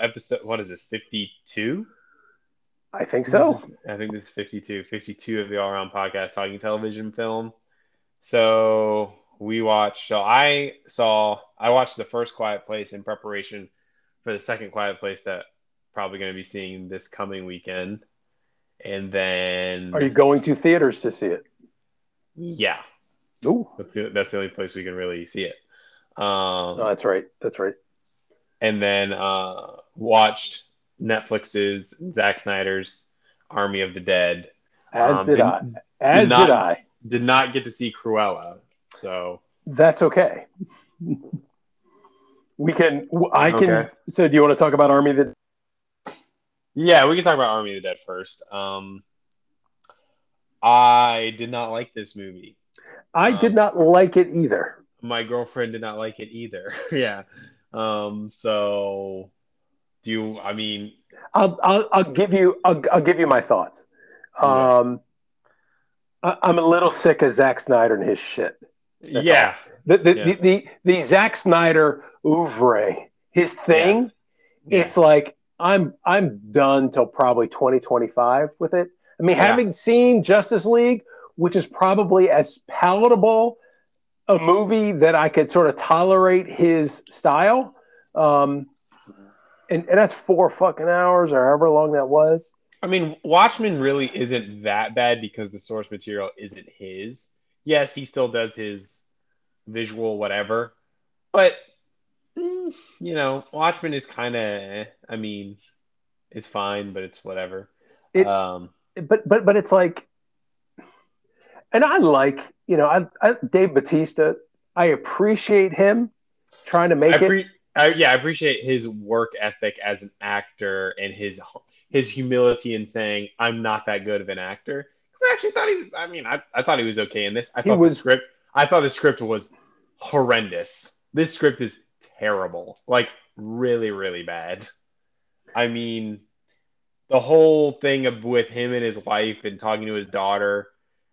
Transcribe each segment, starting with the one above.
episode. What is this? Fifty-two. I think so. I think this is 52. 52 of the All Around Podcast talking television film. So we watched. So I saw. I watched the first Quiet Place in preparation for the second Quiet Place that probably going to be seeing this coming weekend. And then, Are you going to theaters to see it? yeah, Ooh, that's the, that's the only place we can really see it. Um, oh, that's right. That's right. and then uh, watched Netflix's Zack Snyder's Army of the Dead. As Um, did did- I. As not- did I. Did not get to see Cruella, so That's okay. We can. I can. Okay. So, do you want to talk about Army that? yeah, we can talk about Army of the Dead first. Um, I did not like this movie. I did Um, not like it either. My girlfriend did not like it either. yeah. Um, so do you? I mean, I'll, I'll, I'll give you. I'll, I'll give you my thoughts. Um, I, I'm a little sick of Zack Snyder and his shit. yeah, The the, Yeah. the, the the Zack Snyder oeuvre, his thing. Yeah. It's like I'm I'm done till probably 2025 with it. I mean, Yeah. having seen Justice League, which is probably as palatable a movie that I could sort of tolerate his style. Um, and, and that's four fucking hours or however long that was. I mean, Watchmen really isn't that bad because the source material isn't his. Yes, he still does his visual whatever, but mm, you know, Watchmen is kind of. I mean, it's fine, but it's whatever. It- um, But but but it's like, and I like you know I, I Dave Batista. I appreciate him trying to I make it. pre- I, yeah, I appreciate his work ethic as an actor and his his humility in saying I'm not that good of an actor. Because I actually thought he. I mean, I, I thought he was okay in this. I thought was- the script. I thought the script was horrendous. This script is terrible. Like really, really bad. I mean, the whole thing of, with him and his wife and talking to his daughter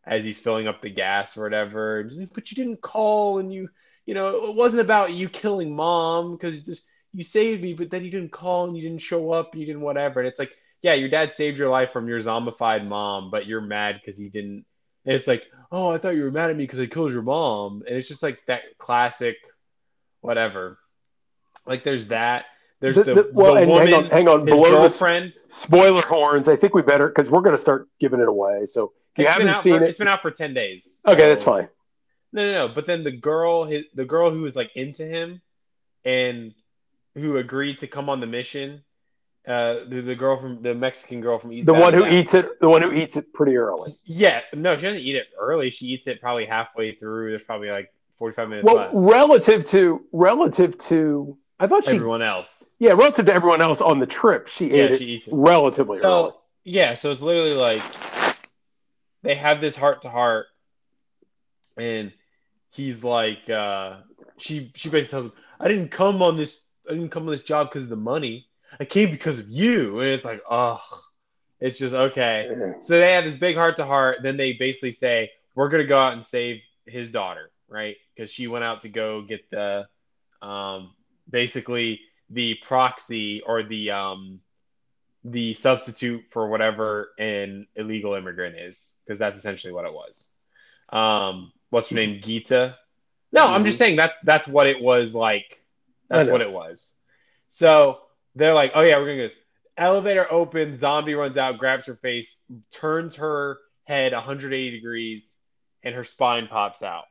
as he's filling up the gas or whatever. But you didn't call, and you, you know, it wasn't about you killing mom because just you saved me, but then you didn't call and you didn't show up, and you didn't whatever. And it's like, yeah, your dad saved your life from your zombified mom, but you're mad because he didn't. And it's like, oh, I thought you were mad at me because I killed your mom, and it's just like that classic, whatever. Like there's that. There's The- the, the- well, the woman, hang on, hang on. his Below the girlfriend. spoiler horns, I think we better because we're going to start giving it away. So if you It's been haven't out seen for, it, It's been out for ten days. okay, so- that's fine. No, no, no. But then the girl, his the girl who was like into him, and who agreed to come on the mission, uh, the, the girl from the Mexican girl from East. The one who eats it, the one who eats it pretty early. Yeah, no, she doesn't eat it early. She eats it probably halfway through. There's probably like 45 minutes Well, left. relative to relative to, I thought she, Everyone else, yeah, relative to everyone else on the trip, she yeah, ate it she eats it. relatively early. Yeah, so it's literally like they have this heart to heart, and he's like, uh, she she basically tells him, "I didn't come on this, I didn't come on this job because of the money. I came because of you." And it's like, oh, it's just okay. So they have this big heart to heart. Then they basically say, "We're gonna go out and save his daughter, right? Because she went out to go get the, um, basically the proxy or the um, the substitute for whatever an illegal immigrant is, because that's essentially what it was. Um, what's her name? Gita. No, I'm just saying that's that's what it was like. That's what it was. So they're like, "Oh yeah, we're gonna go." Elevator opens, zombie runs out, grabs her face, turns her head 180 degrees, and her spine pops out.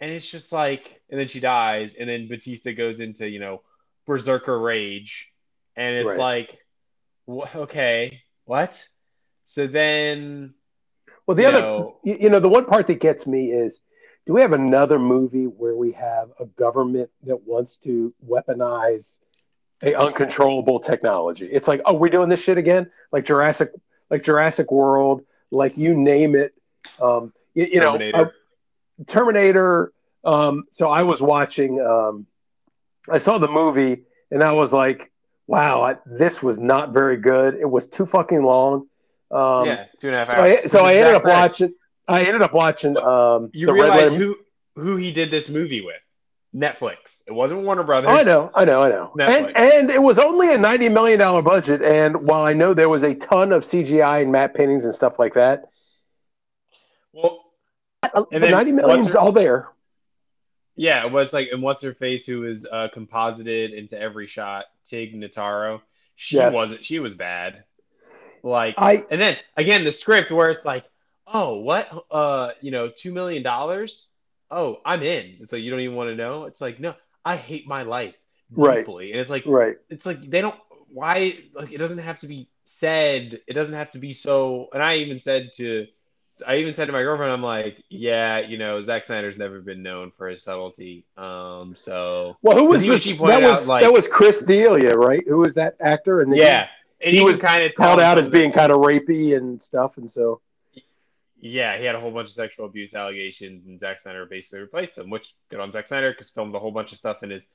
And it's just like, and then she dies, and then Batista goes into, you know, berserker rage. And it's Right. like, wh- okay, what? So then, Well, the you other, know- you, know, the one part that gets me is, do we have another movie where we have a government that wants to weaponize a uncontrollable technology? It's like, oh, we're doing this shit again, like Jurassic, like Jurassic World, like you name it. Um, you, you know, Terminator. uh, Terminator. Um, so I was watching. Um, I saw the movie and I was like, wow, I, this was not very good. It was too fucking long. Um, yeah, two and a half so hours. I, so I ended up watching. I ended up watching. Um, You the Red realize who who he did this movie with? Netflix. It wasn't Warner Brothers. Oh, I know, I know, I know. Netflix. And and it was only a ninety million dollar budget. And while I know there was a ton of CGI and matte paintings and stuff like that, Well, the And then ninety million's her- all there. yeah, it was like, and what's her face who was uh, composited into every shot? Tig Notaro. She Yes. wasn't. She was bad. Like, I and then again, the script where it's like, oh, what? Uh, you know, two million dollars. Oh, I'm in. It's like you don't even want to know. It's like, no, I hate my life Right. deeply, and it's like, right. it's like they don't why like it doesn't have to be said it doesn't have to be so and i even said to i even said to my girlfriend i'm like yeah you know Zack snyder's never been known for his subtlety um so Well, who was she pointed that? Was out, like- that was Chris D'Elia, right? Who was that actor? And yeah and he was kind of called out as being kind of rapey and stuff, and so yeah he had a whole bunch of sexual abuse allegations and Zack snyder basically replaced him which good on Zack snyder because filmed a whole bunch of stuff in his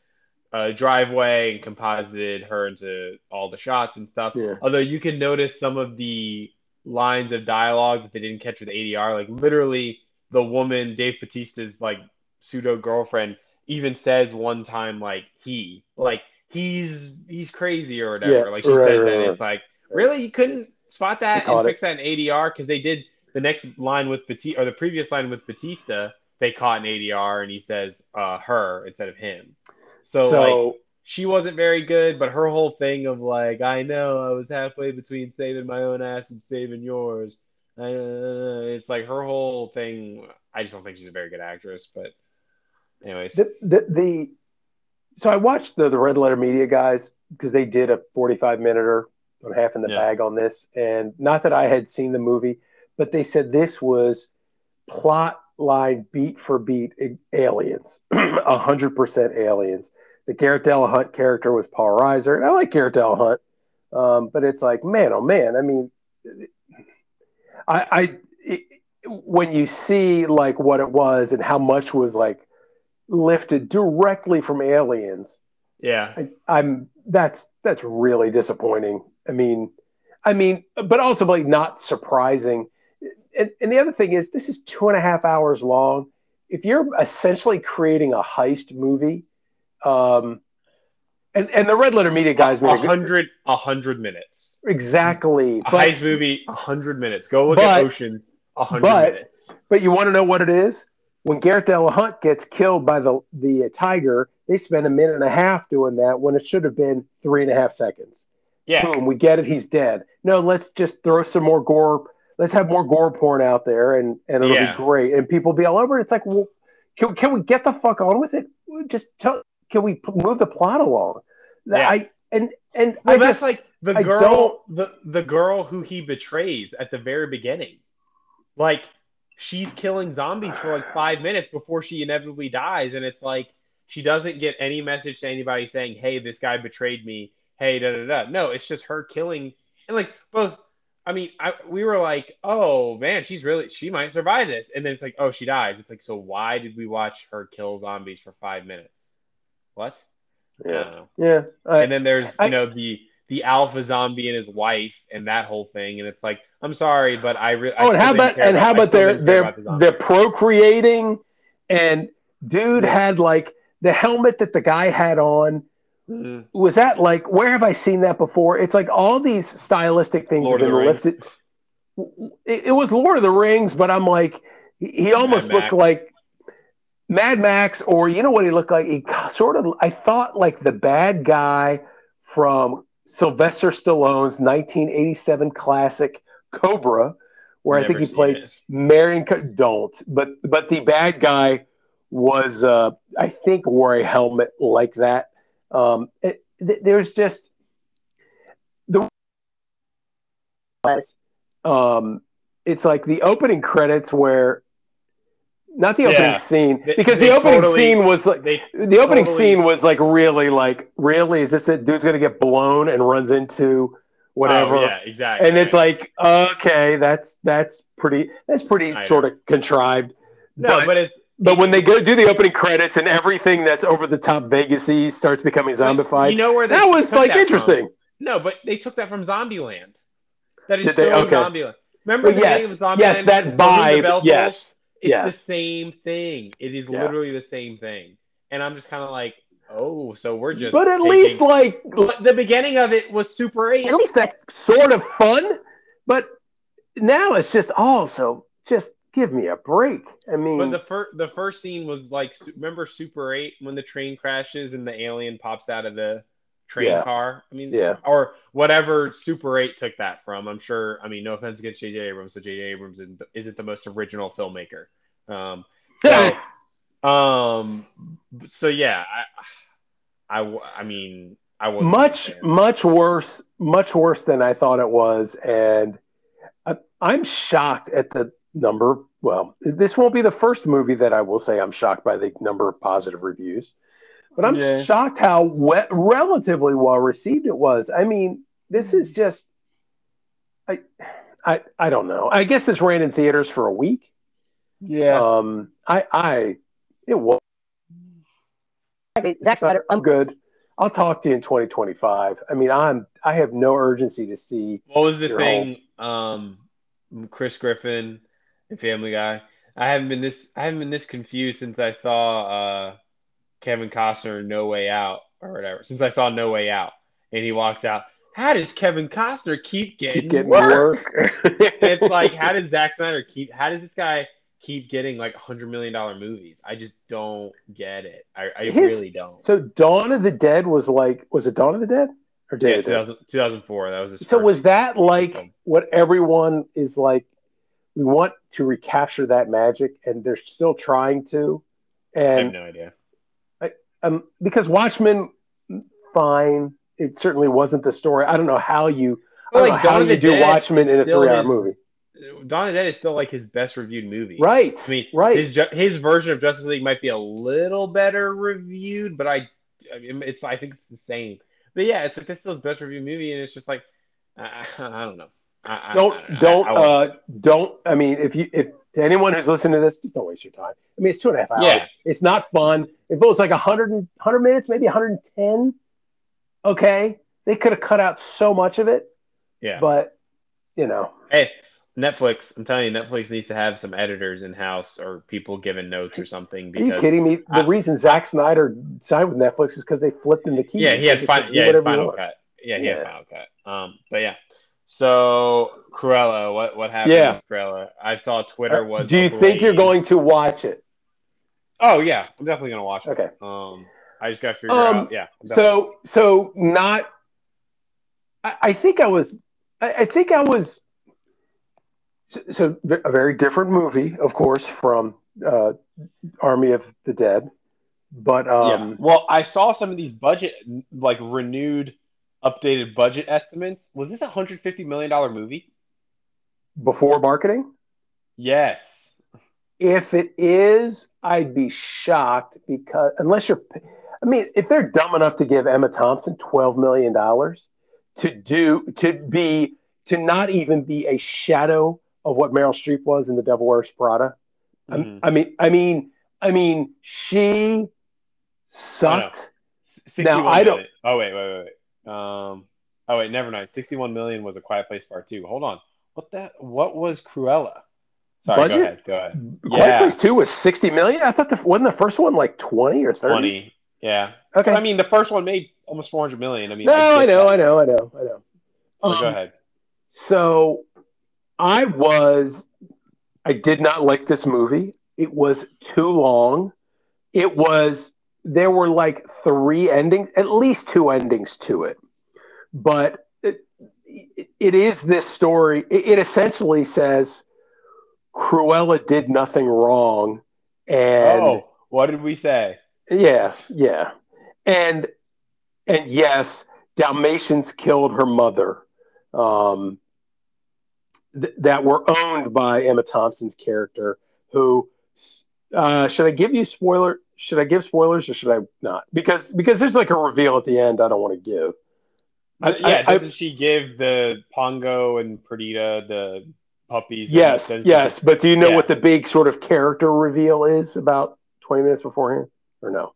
uh, driveway and composited her into all the shots and stuff. Yeah, Although you can notice some of the lines of dialogue that they didn't catch with ADR, like literally the woman, Dave Batista's like pseudo girlfriend, even says one time like he, like he's he's crazy or whatever. Yeah, like she right, says right, that, right. it's like really you couldn't spot that and it. fix that in ADR because they did the next line with Batista or the previous line with Batista. They caught an ADR and he says uh, her instead of him. So, like she wasn't very good, but her whole thing of like, I know I was halfway between saving my own ass and saving yours. Uh, it's like her whole thing. I just don't think she's a very good actress, but anyways, the, the the so I watched the the Red Letter Media guys because they did a forty five minuter on half in the Yeah. bag on this, and not that I had seen the movie, but they said this was plot line beat for beat aliens, a hundred percent aliens. The Garrett Hunt character was Paul Reiser, and I like Garrett Hunt, um, but it's like man, oh man, I mean, I, I it, when you see like what it was and how much was like lifted directly from aliens yeah, I, i'm that's that's really disappointing i mean i mean but ultimately not surprising and, and the other thing is this is two and a half hours long if you're essentially creating a heist movie um and, and the red letter media guys made a good, hundred, a hundred minutes. exactly A but, heist movie, a hundred minutes. Go look but- at Oceans, a hundred but- minutes. But you want to know what it is? When Garrett Hunt gets killed by the the tiger, they spend a minute and a half doing that when it should have been three and a half seconds. Yeah, Boom, we get it. He's dead. No, let's just throw some more gore. Let's have more gore porn out there, and and it'll Yeah. be great. And people be all over it. It's like, well, can, can we get the fuck on with it? Just tell, can we p- move the plot along? Yeah. I and and well, I that's just like the girl, the the girl who he betrays at the very beginning. Like she's killing zombies for like five minutes before she inevitably dies, and it's like she doesn't get any message to anybody saying, "Hey, this guy betrayed me." Hey, da da da. No, it's just her killing, and like both. I mean, I, we were like, "Oh man, she's really she might survive this," and then it's like, "Oh, she dies." It's like, so why did we watch her kill zombies for five minutes? What? I yeah don't know yeah. I- and then there's I- you know the the alpha zombie and his wife and that whole thing and it's like i'm sorry but i really Oh, and how about and how about they're they're they're procreating, and dude had like the helmet that the guy had on. Mm-hmm. Was that like where have I seen that before? It's like all these stylistic things Lord have been lifted. It, it was Lord of the Rings, but I'm like he, he almost Mad looked Max. like Mad Max, or you know what he looked like? He sort of I thought like the bad guy from Sylvester Stallone's 1987 classic Cobra, where I think he played it. Marion Co- don't, but but the bad guy was uh, I think wore a helmet like that. Um, it, th- there's just the um, it's like the opening credits where not the opening Yeah. scene because they the opening totally- scene was like they the opening totally- scene was like really like really is this it? Dude's gonna get blown and runs into whatever. Oh, yeah exactly. And it's like okay that's that's pretty that's pretty I know. sort of contrived. No but, but it's but when they go do the opening credits and everything that's over the top vegasy starts becoming zombified you know where that was like that interesting. From? no but they took that from zombieland. That is Did they? so Okay. zombieland. Remember Well, the yes. beginning of zombieland? Yes that vibe. Yes It's yes the same thing. It is Yeah. literally the same thing. and I'm just kind of like, oh, so we're just. but at taking- least like the beginning of it was Super Eight. at least that's sort of fun. But now it's just also just give me a break. I mean, But the first the first scene was like, remember Super Eight when the train crashes and the alien pops out of the train Yeah. car? I mean, yeah, or whatever Super Eight took that from. I'm sure. I mean, no offense against J.J. Abrams, but J.J. Abrams isn't the, isn't the most original filmmaker. Um, so, um, so yeah, I, I mean, I was much much worse, much worse than I thought it was, and I, I'm shocked at the number. Well, this won't be the first movie that I will say I'm shocked by the number of positive reviews, but I'm Yeah. shocked how we- relatively well received it was. I mean, this is just, I, I, I don't know. I guess this ran in theaters for a week. Yeah. Um, I, I, it was. Zack Snyder. I'm good. I'll talk to you in 2025. I mean, I'm I have no urgency to see. What was the You're thing? Um, Chris Griffin and Family Guy. I haven't been this. I haven't been this confused since I saw uh, Kevin Costner in No Way Out or whatever. Since I saw No Way Out, and he walks out. How does Kevin Costner keep getting, Keep getting work? work. it's like how does Zack Snyder keep? How does this guy keep getting like hundred million dollar movies? I just don't get it. I, I His- really don't. so Dawn of the Dead was like was it Dawn of the Dead or Day yeah, of the 2000, 2004. That was his. So was that film. like what everyone is like? We want to recapture that magic, and they're still trying to. And I have no idea. Um, because Watchmen, fine, it certainly wasn't the story. I don't know how you. I don't know how you do Dead Watchmen in a three-hour movie, Dawn of the Dead is still like his best reviewed movie. right? I mean, Right. His his version of Justice League might be a little better reviewed, but I, I mean, it's I think it's the same. But yeah, it's like this is his best reviewed movie, and it's just like I, I, don't know. I, don't don't uh don't i mean if you if to anyone who's listening to this just don't waste your time i mean it's two and a half hours Yeah. it's not fun if it was like 100 and- 100 minutes maybe 110 okay they could have cut out so much of it yeah. but you know hey, Netflix! I'm telling you, Netflix needs to have some editors in house or people giving notes or something are you kidding me the I- reason Zack snyder signed with netflix is because they flipped in the keys yeah, he had fin- yeah, he had final cut. Yeah, he had final cut. Um, but yeah. So Cruella, what what happened Yeah. with Cruella? I saw Twitter was. do you think you're going to watch it Oh yeah, I'm definitely gonna watch it. okay Um, I just got to figure Um, out. Yeah. So so not I, I think i was I, I think i was so, a very different movie of course from uh army of the dead but yeah. um Well, I saw some of these budget, like renewed, updated budget estimates. Was this a hundred fifty million dollar movie? before marketing Yes. if it is i'd be shocked because unless you're i mean if they're dumb enough to give emma thompson 12 million dollars to do to be to not even be a shadow of what meryl streep was in the devil wears prada I- Mhm. I mean, I mean, I mean, she sucked. S- 61 Now, I don't- million. Oh wait, wait, wait, wait. Um. Oh wait, never mind. Sixty-one million was a Quiet Place Part Two. Hold on. What that? What was Cruella? Sorry. Budget? Go ahead. Go ahead. Quiet Yeah. Place Two was sixty million. I thought the wasn't the first one like twenty or thirty. Twenty. Yeah. Okay. But I mean, the first one made almost four hundred million. I mean, no, I, get know, that. I know, I know, I know. So Um, go ahead. So, I was, I did not like this movie. It was too long. It was. There were like three endings, at least two endings to it, but it, it is this story. It, it essentially says Cruella did nothing wrong, and oh, what did we say? yeah, yeah, and and yes, Dalmatians killed her mother, um, th- that were owned by Emma Thompson's character. Who uh, should I give you spoiler? Should I give spoilers or should I not? Because because there's like a reveal at the end. I don't want to give. I- yeah, I- doesn't she give the Pongo and Perdita the puppies? Yes, then- yes, but do you know Yeah. what the big sort of character reveal is about 20 minutes beforehand or no?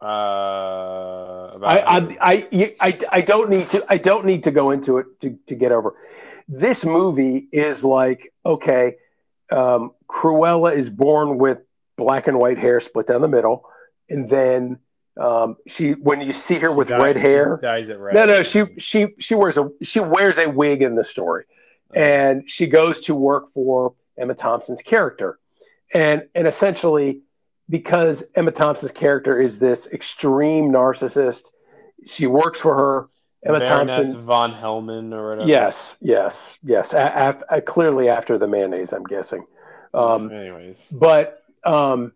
Uh, about I, I, I, I, I don't need to. I don't need to go into it to, to get over. This movie is like okay, um, Cruella is born with black and white hair split down the middle. and then um, she when you see her with Dye- red she hair. dyes it red. No, no, she she she wears a she wears a wig in the story, and she goes to work for Emma Thompson's character, and and essentially because Emma Thompson's character is this extreme narcissist, she works for her. Emma Baroness Thompson, von Hellman or whatever. yes, yes, yes. A- af- clearly after the mayonnaise, I'm guessing. Um, Anyways, but um,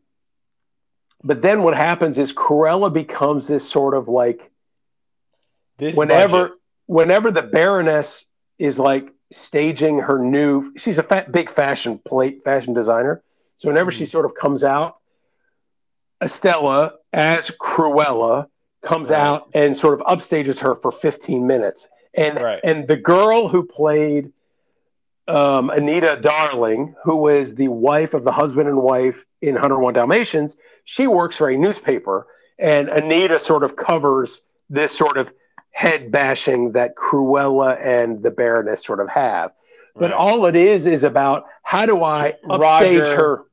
but then what happens is Cruella becomes this sort of like this whenever budget- whenever the baroness is like staging her new she's a fat, big fashion plate fashion designer so whenever she Mhm. sort of comes out estella as cruella comes Right. out and sort of upstages her for 15 minutes and Right. and the girl who played um, anita darling who is the wife of the husband and wife in 101 dalmatians she works for a newspaper and anita sort of covers this sort of head bashing that Cruella and the Baroness sort of have. But Right. all it is is about how do I upstage Roger- her?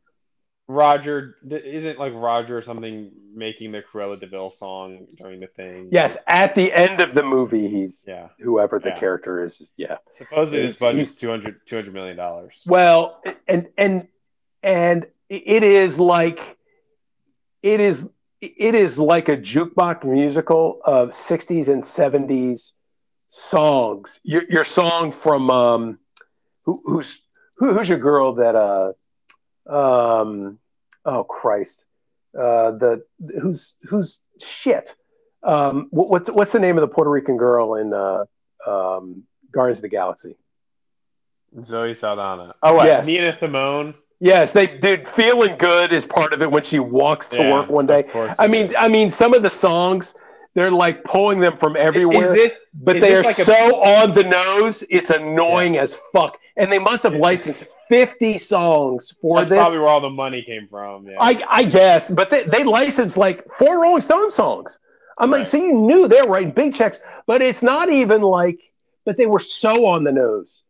Roger isn't like Roger or something making the Cruella de Vil song during the thing. Yes, at the end of the movie, he's Yeah. whoever the Yeah. character is. Yeah. Supposedly his budget's 200, 200 million dollars. Well, and and and it is like it is it is like a jukebox musical of 60s and 70s songs. Your, your song from um, who, who's who, who's your girl that uh um oh Christ uh the who's who's shit um what, what's what's the name of the Puerto Rican girl in uh um Guardians of the Galaxy? Zoe Saldana. Oh, what? Yes. Nina Simone. Yes, they did. Feeling good is part of it when she walks to Yeah, work one day. I mean, is. I mean, some of the songs they're like pulling them from everywhere, Is this but is they this are like a- so on the nose. It's annoying as fuck, and they must have licensed fifty songs for that's this. probably where all the money came from. Yeah. I, I guess, but they, they licensed like four Rolling Stone songs. I'm like, so you knew they were writing big checks, but it's not even like, but they were so on the nose.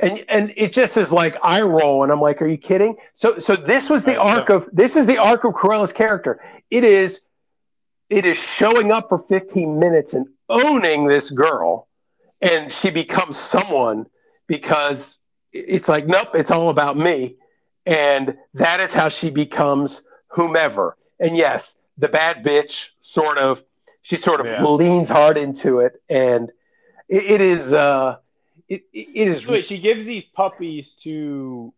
And and it just is like eye roll, and I'm like, are you kidding? So so this was the Right, arc of this is the arc of Cruella's character. It is it is showing up for 15 minutes and owning this girl, and she becomes someone because it's like, nope, it's all about me. And that is how she becomes whomever. And yes, the bad bitch sort of, she sort of Yeah. leans hard into it. And it, it is, uh, it, it is Wait, she gives these puppies to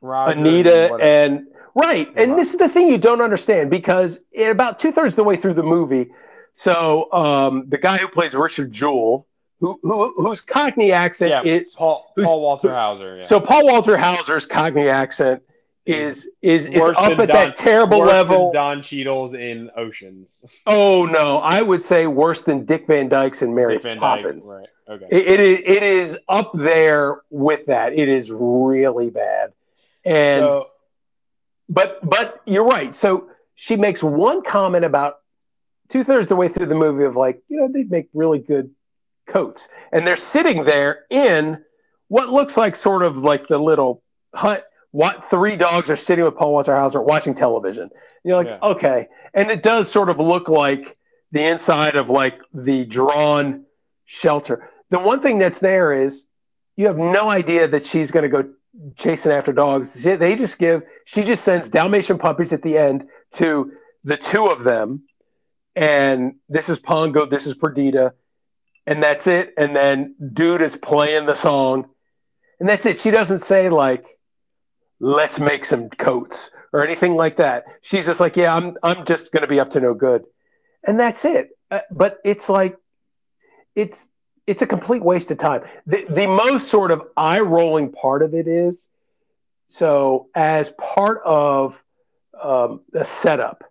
Roger Anita and and right. And this is the thing you don't understand because in about two thirds of the way through the movie, so um, the guy who plays Richard Jewell, who, who whose Cockney accent yeah, is Paul, Paul Walter Hauser. Yeah. so Paul Walter Hauser's Cockney accent is is is Worse up at Don- that terrible Worse level. than Don Cheadle's in Oceans. Oh no, I would say worse than Dick Van Dyke's and Mary Dick Van Dyke, Poppins. right? Okay. It, it is it is up there with that. It is really bad. And so, but but you're right. So she makes one comment about two thirds the way through the movie of like, you know, they make really good coats. And they're sitting there in what looks like sort of like the little hut. What three dogs are sitting with Paul Walter Hauser watching television. And you're like, Yeah. okay. And it does sort of look like the inside of like the drawn shelter. The one thing that's there is you have no idea that she's going to go chasing after dogs. They just give, she just sends Dalmatian puppies at the end to the two of them. And this is Pongo, this is Perdita, and that's it. And then dude is playing the song, and that's it. She doesn't say, like, let's make some coats or anything like that. She's just like, yeah, I'm, I'm just to be up to no good. And that's it. Uh, but it's like, it's, it's a complete waste of time. The, the most sort of eye rolling part of it is so, as part of um, the setup,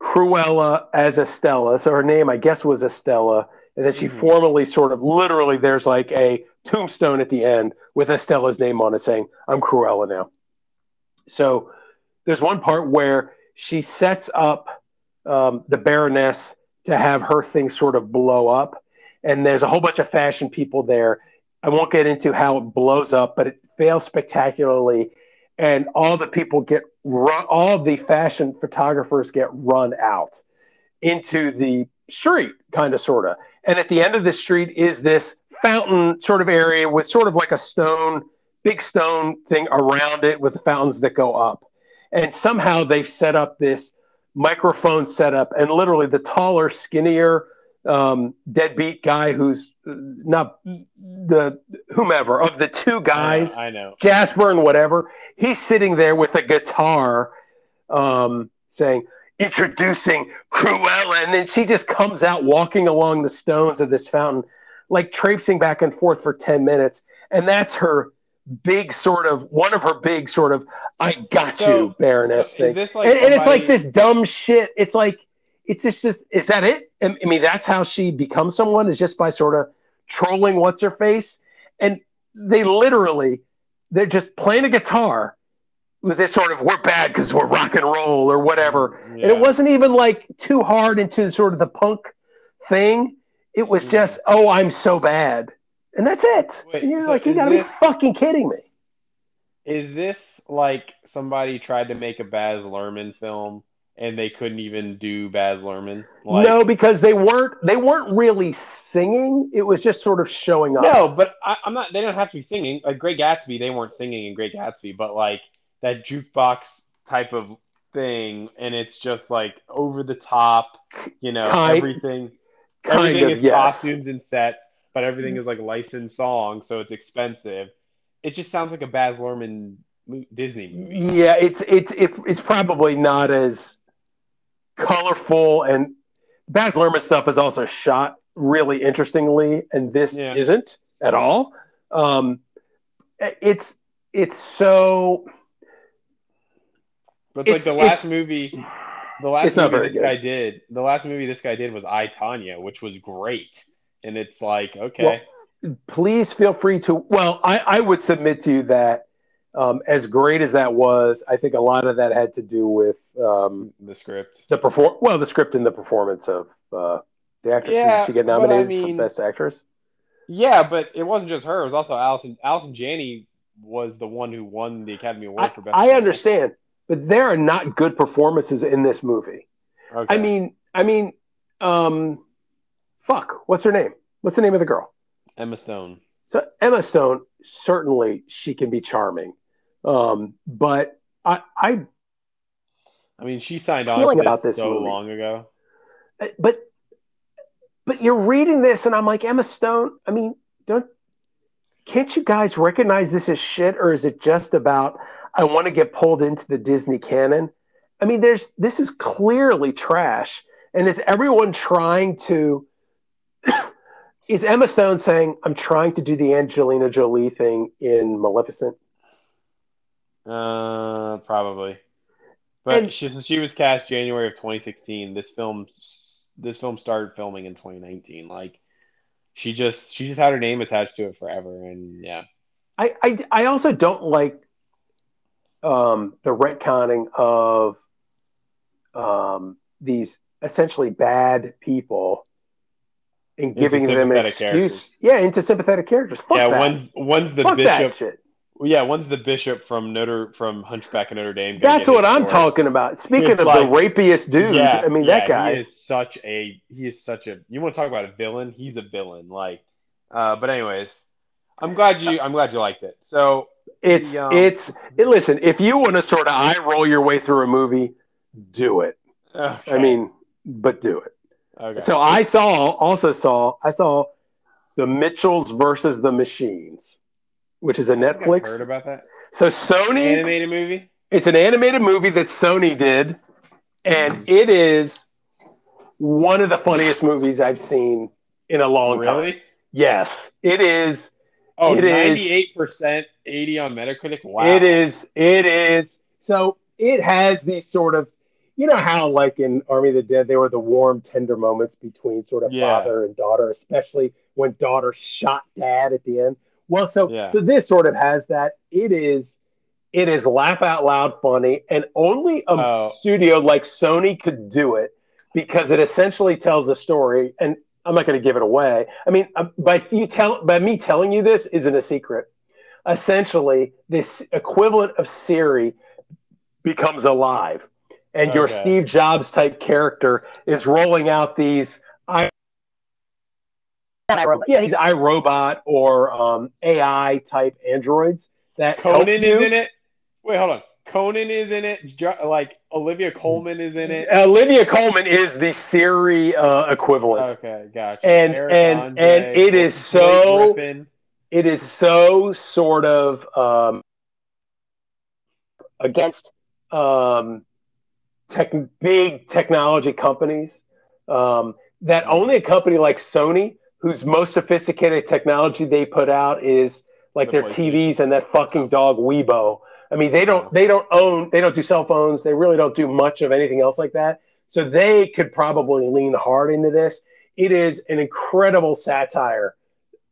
Cruella as Estella, so her name, I guess, was Estella, and then she Mhm. formally sort of literally there's like a tombstone at the end with Estella's name on it saying, I'm Cruella now. So, there's one part where she sets up um, the Baroness to have her thing sort of blow up and there's a whole bunch of fashion people there. I won't get into how it blows up, but it fails spectacularly. and all the people get run, all the fashion photographers get run out into the street, kind of, sort of. And at the end of the street is this fountain sort of area with sort of like a stone, big stone thing around it with fountains that go up. And somehow they've set up this microphone setup, and literally the taller, skinnier, um, deadbeat guy who's not the whomever of the two guys, I know. Jasper and whatever, he's sitting there with a guitar um, saying, introducing Cruella. And then she just comes out walking along the stones of this fountain, like traipsing back and forth for 10 minutes. And that's her big sort of one of her big sort of I got So- you, Baroness so thing. like and, and it's like this dumb shit. It's like it's just, just is that it? I mean, that's how she becomes someone is just by sort of trolling what's her face. And they literally they're just playing a guitar this sort of we're bad because we're rock and roll or whatever. And it wasn't even like too hard into sort of the punk thing. It was Mhm. just, oh, I'm so bad. And that's it. Wait, and you're so like, you gotta this- be fucking kidding me. Is this like somebody tried to make a Baz Luhrmann film and they couldn't even do Baz Luhrmann? Like, no, because they weren't they weren't really singing. It was just sort of showing up. no, but I, I'm not. They don't have to be singing. Like Great Gatsby, they weren't singing in Great Gatsby, but like that jukebox type of thing, and it's just like over the top. You know, Kind- everything. kind everything of is yes. costumes and sets, but everything is like licensed songs, so it's expensive. It just sounds like a Baz Luhrmann Disney movie. Yeah, it's it's it, it's probably not as colorful and Baz Luhrmann stuff is also shot really interestingly, and this Yeah. isn't at all. Um, it's it's so But like the last movie, the last movie this good. guy did, the last movie this guy did was I Tonya, which was great. And it's like, okay, please feel free to. Well, I, I would submit to you that um, as great as that was, I think a lot of that had to do with um, the script. the perform. Well, the script and the performance of uh, the actress. Yeah, she get but I nominated mean- for best actress? Yeah, but it wasn't just her; it was also Allison. Allison Janney was the one who won the Academy Award I, for best. I Actress. understand, but there are not good performances in this movie. Okay. I mean, I mean, um, fuck, what's her name? What's the name of the girl? Emma Stone. So Emma Stone, certainly she can be charming, um, but I, I, I mean, she signed on about this this so movie. long ago. but, but you're reading this, and I'm like Emma Stone. I mean, don't, can't you guys recognize this as shit, or is it just about I want to get pulled into the Disney canon? I mean, there's this is clearly trash, and is everyone trying to? is Emma Stone saying I'm trying to do the Angelina Jolie thing in Maleficent? Uh, probably. But And- she she was cast January of 2016. This film this film started filming in 2019. Like she just she just had her name attached to it forever, and yeah, I, I, I also don't like um, the retconning of um, these essentially bad people and giving them an excuse. characters. Yeah, into sympathetic characters. Fuck yeah. that. One's one's the Fuck bishop. Yeah, one's the bishop from Notre from Hunchback of Notre Dame. That's what I'm talking about. Speaking It's of like- the rapiest dude, Yeah, I mean yeah, that guy. He is such a he is such a. You want to talk about a villain? He's a villain. Like, uh, but anyways, I'm glad you I'm glad you liked it. So It's the, um, it's it, listen. If you want to sort of eye roll your way through a movie, do it. I mean, but do it. okay. So I saw also saw I saw the Mitchells versus the Machines, which is a Netflix. heard about that So Sony, animated movie. it's an animated movie that Sony did, and it is one of the funniest movies I've seen in a long time. Yes, it is. Oh, It is- 98%, 80 on Metacritic. Wow. It is. It is. So it has these sort of, you know how like in Army of the Dead, they were the warm, tender moments between sort of Yeah. father and daughter, especially when daughter shot dad at the end. Well, so Yeah. so this sort of has that. It is. It is laugh out loud funny, and only a Oh. studio like Sony could do it because it essentially tells a story. And I'm not going to give it away. I mean, uh, by you tell by me telling you this isn't a secret. essentially this equivalent of Siri becomes alive, and your Steve Jobs type character is rolling out these I Not iRobot. yeah these iRobot or um, AI type androids that help Conan you. is in it. Wait, hold on. Conan is in it. Like Olivia Colman is in it. Olivia Colman is the Siri uh, equivalent. Okay, gotcha. And- Eric and- Andre, and it is so- Griffin. It is so sort of um, against um, tech, big technology companies um, that only a company like Sony, whose most sophisticated technology they put out is like The their TVs and that fucking dog Aibo. I mean, they don't they don't own they don't do cell phones. They really don't do much of anything else like that. So they could probably lean hard into this. It is an incredible satire.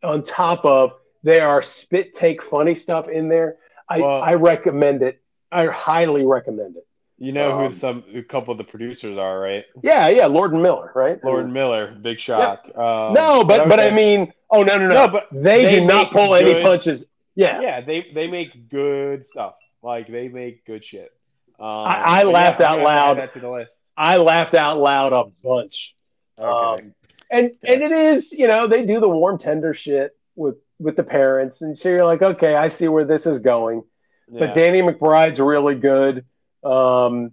On top of there are spit take funny stuff in there. I, Well- I recommend it. I highly recommend it. You know Um, who some a couple of the producers are, right? Yeah, yeah, Lord and Miller, right? Lord and Miller, big shock. Um, no, but but I mean, oh no, no, no, No, but they, they did not pull any punches. Yeah, yeah, they they make good stuff. Like they make good shit. Um, I- I laughed yeah, out loud. That to the list. I laughed out loud a bunch. Okay. Um, and and it is, you know, they do the warm tender shit with with the parents, and so you're like, okay, I see where this is going. yeah. But Danny McBride's really good. Um,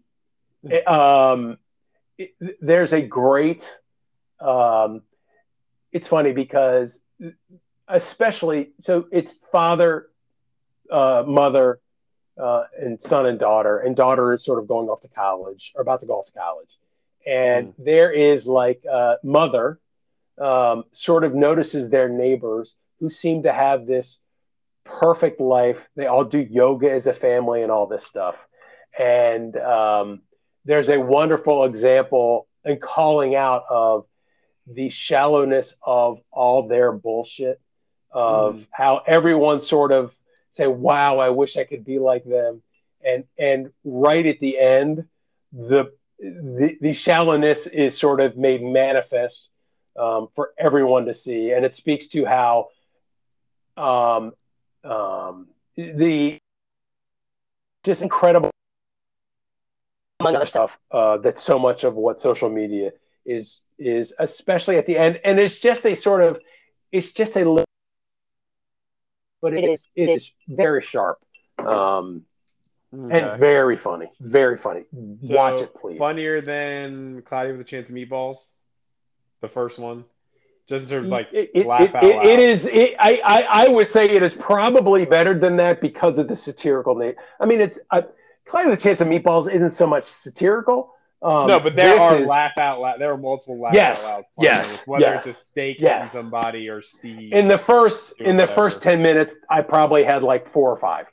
it- um, it- there's a great. Um, it's funny because, especially, so it's father, uh, mother, uh, and son and daughter, and daughter is sort of going off to college or about to go off to college, and there is like uh, mother, um, sort of notices their neighbors who seem to have this perfect life. They all do yoga as a family and all this stuff. And um, there's a wonderful example and calling out of the shallowness of all their bullshit, of Mm. how everyone sort of say, "Wow, I wish I could be like them," and and right at the end, the the, the shallowness is sort of made manifest um, for everyone to see, and it speaks to how um, um, the just incredible among other stuff. uh, that so much of what social media is is especially at the end and it's just a sort of it's just a but it It is is- it it- is very sharp um, Okay. and very funny very funny watch it please Funnier than Cloudy with a Chance of Meatballs, the first one. Just in terms of like it, it, laugh it, out it- loud. it is it, I, I I would say it is probably better than that because of the satirical nature I mean it's uh, Cloudy with a Chance of Meatballs isn't so much satirical um, no, but there are is- laugh out loud. There are multiple laugh Yes, out loud. yes, funnier, Whether yes, it's a steak yes. somebody or Steve. in the first in the first 10 minutes i probably had like four or five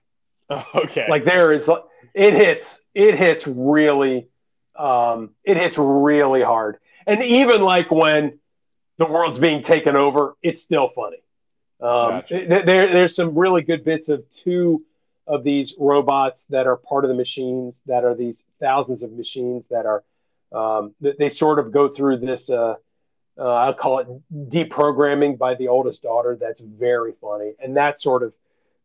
okay. like there is it hits it hits really um it hits really hard and even like when the world's being taken over it's still funny um Gotcha. th- there, there's some really good bits of two of these robots that are part of the machines that are these thousands of machines that are um, that they sort of go through this uh, uh, I'll call it deprogramming by the oldest daughter. That's very funny, and that sort of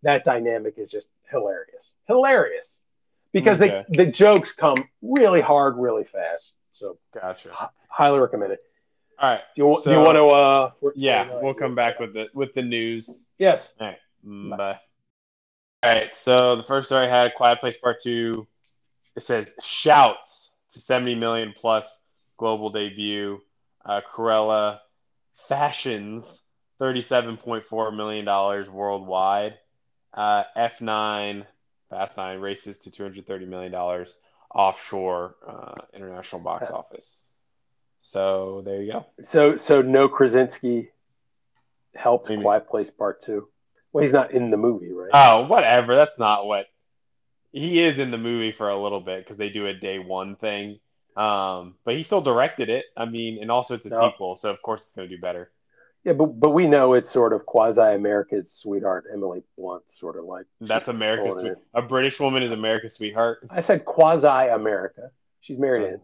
that dynamic is just hilarious, hilarious, because Okay. they the jokes come really hard, really fast. So gotcha. hi- highly recommend it. All right. Do you, do you want to? Uh, Yeah, uh, we'll come back with the with the news. Yes. All right. Mm, Bye. All right. So the first story I had Quiet Place Part Two. It says shouts to 70 million plus global debut. Uh, Cruella fashions 37.4 million dollars worldwide. Uh, F9 Fast Nine races to 230 million dollars offshore uh, international box office. So there you go. So so no Krasinski helped Quiet Place Part Two. Well, he's not in the movie, right? Oh, whatever. That's not what he is in the movie for a little bit because they do a day one thing. Um, but he still directed it. I mean, and also it's a No. sequel, so of course it's going to do better. yeah, but but we know it's sort of quasi America's sweetheart Emily Blunt, sort of like That's America's sweet. A British woman is America's sweetheart. I said quasi America. She's married in.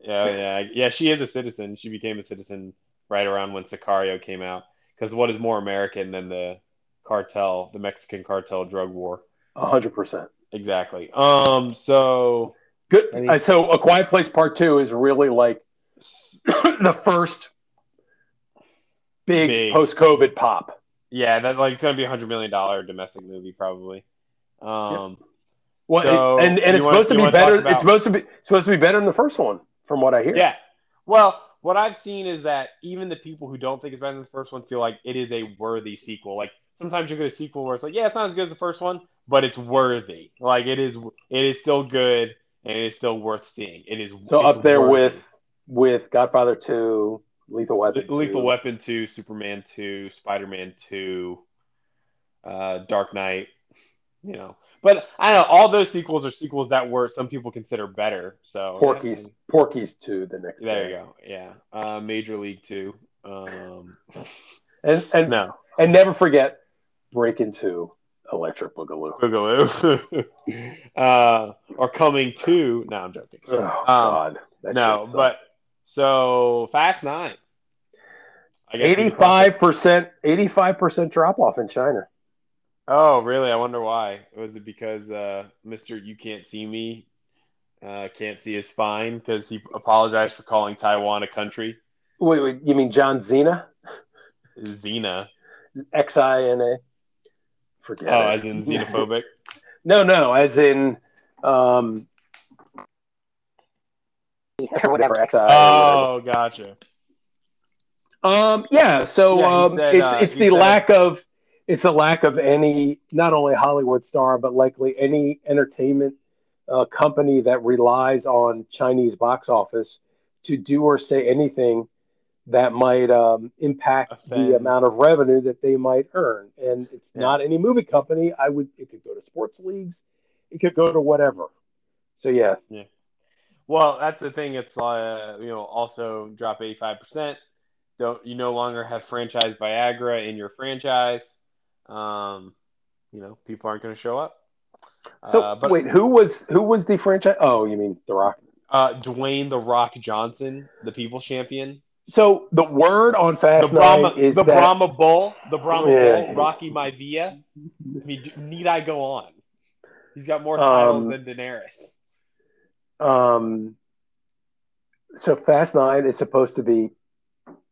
Yeah, yeah, yeah. She is a citizen. She became a citizen right around when Sicario came out. Because what is more American than the cartel, the Mexican cartel drug war. hundred percent. Exactly. Um. So Good. Any- Uh, so, A Quiet Place Part Two is really like the first big, Big. post-COVID pop. yeah, that like it's gonna be a hundred million dollar domestic movie probably. Um. Well, So, and and you it's wanna- supposed to be better. about- It's supposed to be supposed to be better than the first one, from what I hear. Yeah. Well, what I've seen is that even the people who don't think it's better than the first one feel like it is a worthy sequel. Like sometimes you get a sequel where it's like, yeah, it's not as good as the first one, but it's worthy. Like it is, it is still good and it is still worth seeing. It is So up there worthy. with with Godfather Two, Lethal Weapon, Lethal 2. Weapon two, Superman two, Spider Man two, uh, Dark Knight. You know, but I don't know. All those sequels are sequels that were some people consider better. So Porky's Porky's Two, the next. There day. you go. Yeah. Uh, Major League Two. Um, And and no. and never forget Breaking into Electric Boogaloo. Boogaloo. uh, or coming to. No, I'm joking. Oh God, that no, but so Fast Nine. I guess eighty-five percent, eighty-five percent drop off in China. Oh, really? I wonder why. Was it because uh, Mr. You Can't See Me uh, can't see his spine because he apologized for calling Taiwan a country? Wait, wait, you mean John Cena? Xena. X I N A. Forget Oh, it. as in xenophobic. No, no, as in um, or whatever. X I. Oh, gotcha. Um, yeah. So Yeah, um, said, it's uh, it's the said- lack of it's the lack of any not only Hollywood star but likely any entertainment uh, company that relies on Chinese box office to do or say anything that might um, impact the amount of revenue that they might earn. And it's Yeah. not any movie company. I would it could go to sports leagues, it could go to whatever. So yeah, Well, that's the thing. It's uh, you know also drop eighty five percent. Don't you no longer have franchise Viagra in your franchise? Um, you know people aren't going to show up. So uh, but wait, who was who was the franchise? Oh, you mean The Rock? uh, Dwayne the Rock Johnson, the People's Champion, So the word on Fast the Brahma, Nine is the that Brahma Bull, the Brahma Yeah. Bull, Rocky Maivia. I mean, need I go on? He's got more titles Um, than Daenerys. um, so Fast Nine is supposed to be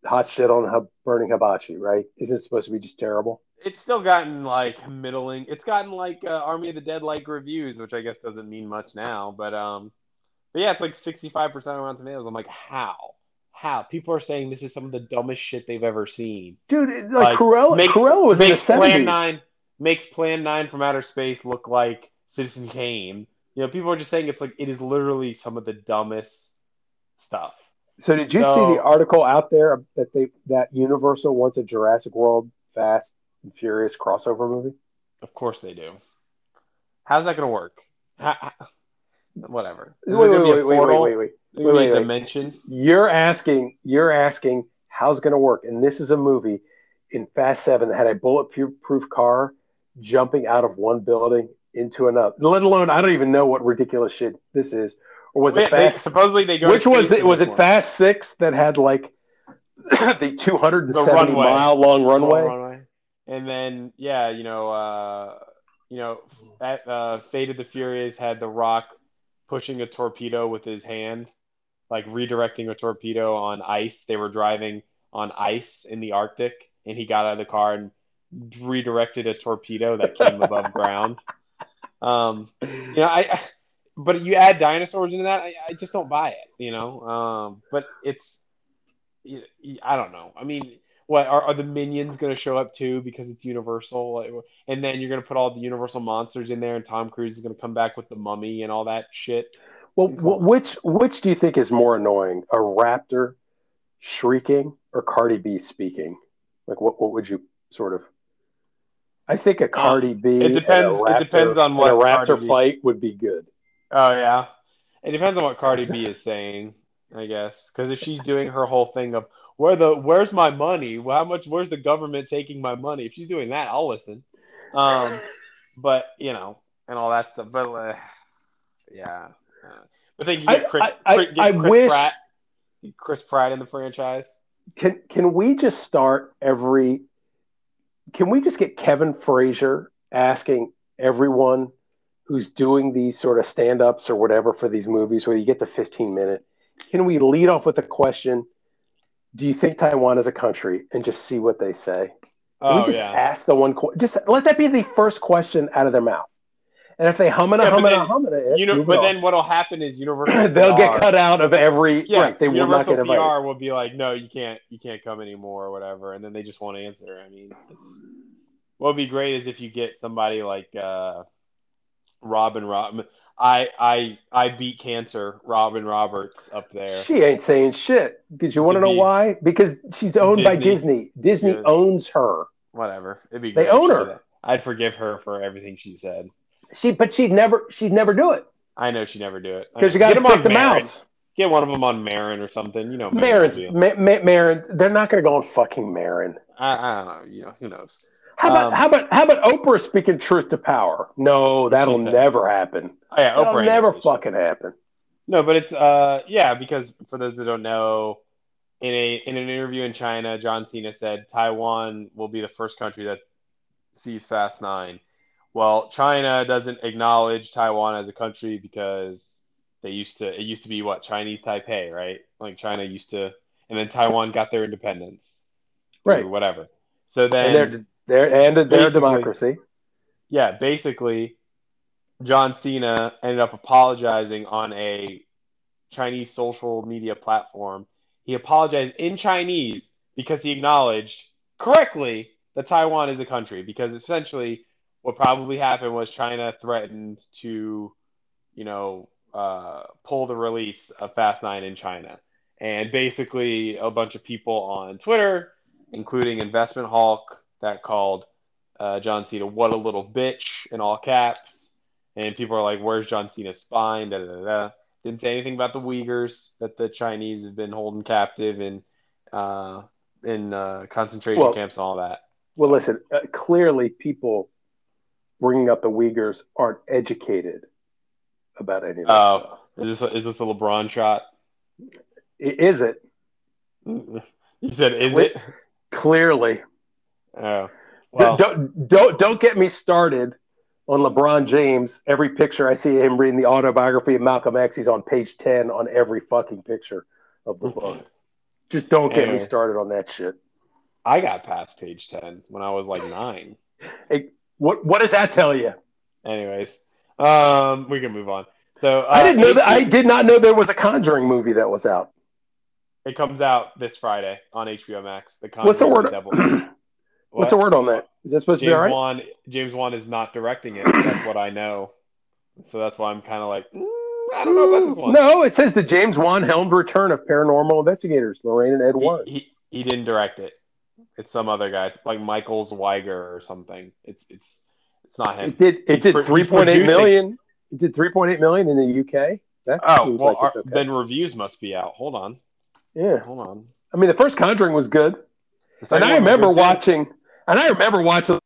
hot shit on hub, burning hibachi, right? Isn't it supposed to be just terrible? It's still gotten like middling. It's gotten like uh, Army of the Dead like reviews, which I guess doesn't mean much now. But um, but yeah, it's like sixty five percent on Rotten Tomatoes. I'm like, how? How? People are saying this is some of the dumbest shit they've ever seen. Dude, it- Like, like, Cruella, makes- Cruella was in the makes Plan seventies. Nine makes Plan Nine from Outer Space look like Citizen Kane. You know, people are just saying it's like it is literally some of the dumbest stuff. So did you So- see the article out there that they that Universal wants a Jurassic World Fast and Furious crossover movie? Of course they do. How's that going to work? How, whatever. Wait, wait, to be a wait, wait, wait, wait, Maybe wait, wait, wait. dimension? You're asking, you're asking how's going to work, and this is a movie in Fast Seven that had a bulletproof car jumping out of one building into another. Let alone, I don't even know what ridiculous shit this is, or was it they- Fast? supposedly they go. which was it? Was it one. Fast Six that had like the 270 runway. mile long runway? runway. And then yeah, you know, uh, you know, at uh, Fate of the Furious had the Rock pushing a torpedo with his hand, like redirecting a torpedo on ice. They were driving on ice in the Arctic, and he got out of the car and redirected a torpedo that came above ground. Um, you know, I, I but you add dinosaurs into that, I, I just don't buy it. You know, um, but it's, I don't know. I mean, what are, are the minions going to show up too because it's Universal? And then you're going to put all the Universal monsters in there, and Tom Cruise is going to come back with the Mummy and all that shit. Well, wh- which which do you think is more annoying, a raptor shrieking or Cardi B speaking? Like, what what would you sort of? I think a Cardi B. Uh, it depends- a it depends on what a raptor Cardi B- fight would be good. Oh yeah, it depends on what Cardi B is saying, I guess. Because if she's doing her whole thing of where the where's my money? How much? Where's the government taking my money? If she's doing that, I'll listen. Um, but you know, and all that stuff. But uh, yeah, uh, but then you get Chris, I- I- get I Chris wish- Pratt, Chris Pratt in the franchise. Can can we just start every can we just get Kevin Frazier asking everyone who's doing these sort of stand-ups or whatever for these movies where you get the 15 minute can we lead off with a question do you think taiwan is a country and just see what they say can Oh we just yeah. ask the one que- just let that be the first question out of their mouth and if they hum it Yeah, but hum it then- hum it You know, but then what'll happen is Universal they'll get cut out of every Yeah, right they will not Universal get invited PR will be like, no, you can't, you can't come anymore or whatever, and then they just won't answer. I mean, it's, what would be great is if you get somebody like uh, Robin Rob. I I I beat cancer, Robin Roberts up there. She ain't saying shit. Did you want to know why? Because she's owned by Disney. Disney. Disney Yeah. owns her. Whatever, it'd be. They own her. I'd forgive her for everything she said. She, but she'd never, she'd never do it I know she'd never do it because you got to Get 'em on pick the Maron. mouse. Get one of them on Maron or something. You know, Maron's, Maron. Ma- Ma- Maron, they're not going to go on fucking Maron. I, I don't know. You know, who knows? How about, Um, how about, how about Oprah speaking truth to power? No, that'll never happen. Oh, yeah, That'll Oprah never fucking happen. No, but it's uh yeah, because for those that don't know, in a in an interview in China, John Cena said Taiwan will be the first country that sees Fast Nine. Well, China doesn't acknowledge Taiwan as a country because they used to it used to be what Chinese Taipei, right? Like China used to, and then Taiwan got their independence, through Right. Whatever. So then And they're, they're, and their Basically- democracy. yeah, basically, John Cena ended up apologizing on a Chinese social media platform. He apologized in Chinese because he acknowledged correctly that Taiwan is a country. Because essentially, what probably happened was China threatened to, you know, uh, pull the release of Fast Nine in China. And basically, a bunch of people on Twitter, including Investment Hulk, that called uh, John Cena, what a little bitch in all caps. And people are like, where's John Cena's spine? Da, da, da, da. Didn't say anything about the Uyghurs that the Chinese have been holding captive in uh, in uh, concentration Well- camps and all that. Well, listen, uh, clearly people bringing up the Uyghurs aren't educated about any of that Oh. Is this a, is this a LeBron shot? Is it? You said, is Wait. it? Clearly. Oh, well, don't, don't don't get me started on LeBron James. Every picture I see him reading the autobiography of Malcolm X, he's on page ten on every fucking picture of the book. Just don't get me started on that shit. I got past page ten when I was like nine. What what does that tell you? Anyways, um, we can move on. So uh, I didn't know that. I did not know there was a Conjuring movie that was out. it comes out this Friday on HBO Max. The What's the word? Devil. What's the word on that? Is that supposed to be James all right? Wan. James Wan is not directing it. That's what I know. So that's why I'm kind of like, mm, I don't know about this one. No, it says the James Wan helmed return of paranormal investigators, Lorraine and Ed Warren. he, he he didn't direct it. It's some other guy. It's like Michael Weiger or something. It's it's it's not him. It did. It He's did pro- he's three point eight producing. million. It did three point eight million in the UK. That Oh well, like our, okay. then reviews must be out. Hold on, yeah. hold on. I mean, the first Conjuring was good, and I remember good, too. watching. And I remember watching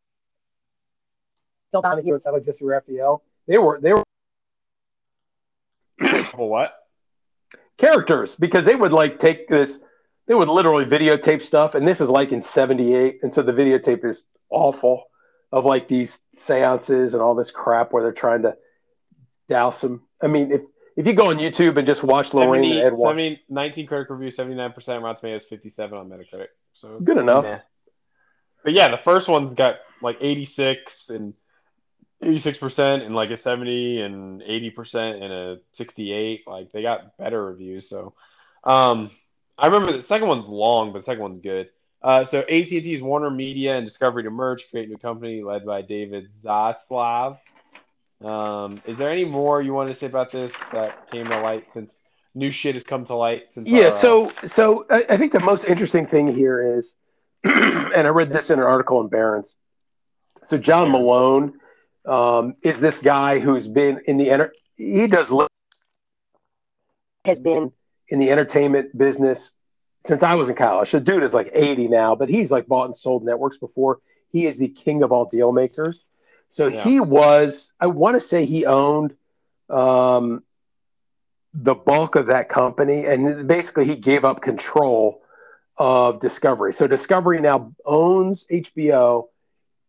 Phil Donahue. outside of Jessy Raphael. They were they were what? characters because they would like take this. They would literally videotape stuff, and this is like in '78, and so the videotape is awful of like these seances and all this crap where they're trying to douse them. I mean, if if you go on YouTube and just watch Lorraine 70, and Ed Warren, 70 19 critic review, 79% Rotten Tomatoes, 57 on Metacritic. So it's- Good enough. meh. But yeah, the first one's got like 86 and 86% and like a 70 and 80% and a 68. Like they got better reviews. So um, I remember the second one's long, but the second one's good. Uh, so AT&T's Warner Media and Discovery to merge, create a new company led by David Zaslav. Um, is there any more you want to say about this that came to light since new shit has come to light since? Yeah, our, uh, so so I, I think the most interesting thing here is, and I read this in an article in Barron's. So John Malone um, is this guy who's been in the enter- he does li- Has been in the entertainment business since I was in college. The dude is like 80 now, but he's like bought and sold networks before. He is the king of all deal makers. So Yeah. he was, I want to say he owned um, the bulk of that company. And basically, he gave up control of Discovery. So Discovery now owns HBO.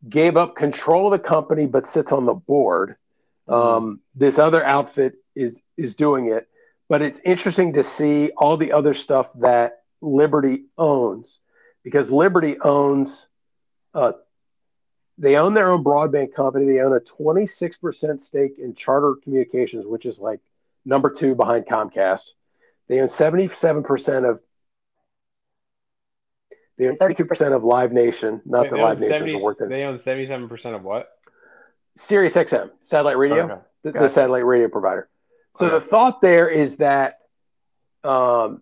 gave up control of the company but sits on the board. Um, this other outfit is is doing it, but it's interesting to see all the other stuff that Liberty owns because Liberty owns uh, they own their own broadband company. They own a 26% stake in Charter Communications, which is like number two behind Comcast. They own 77% of they own 32% of Live Nation. Not that they Live Nation is worth it. They own seventy-seven percent of what? Sirius XM, satellite radio, Okay. the, the satellite radio provider. So the thought there is that um,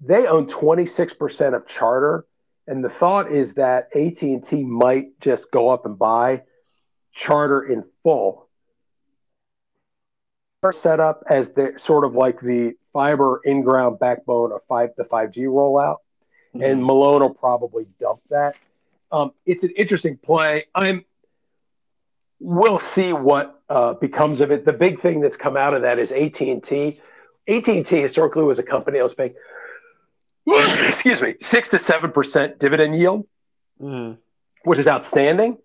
they own 26% of Charter, and the thought is that AT&T might just go up and buy Charter in full. First set up as the sort of like the fiber in-ground backbone of five the 5G rollout and Malone will probably dump that. Um, it's an interesting play. I'm. We'll see what uh, becomes of it. The big thing that's come out of that is AT and T. AT and T historically was a company that was paying, excuse me, six to seven percent dividend yield, Mhm. which is outstanding.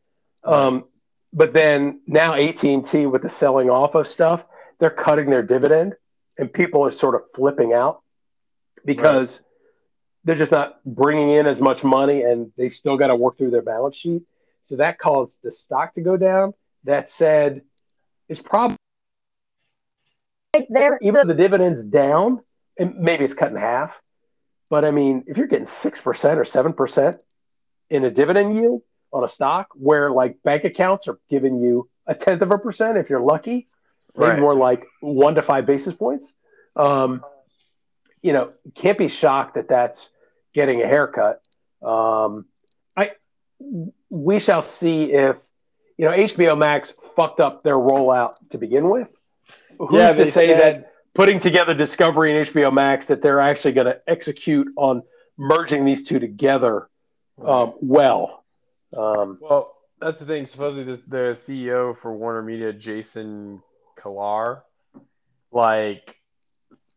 Um, but then now AT and T with the selling off of stuff, they're cutting their dividend, and people are sort of flipping out because they're just not bringing in as much money, and they still got to work through their balance sheet. So that caused the stock to go down. That said, it's probably There, even though the dividend's down, and maybe it's cut in half. But I mean, if you're getting six percent or seven percent in a dividend yield on a stock, where like bank accounts are giving you a tenth of a percent if you're lucky, maybe Right. more like one to five basis points. Um, you know, can't be shocked that that's getting a haircut. Um, I we shall see if you know HBO Max fucked up their rollout to begin with. Who's Yeah, to they say said- that putting together Discovery and HBO Max that they're actually going to execute on merging these two together um, well? Um, Well, that's the thing. Supposedly, this, the CEO for Warner Media, Jason Kilar, like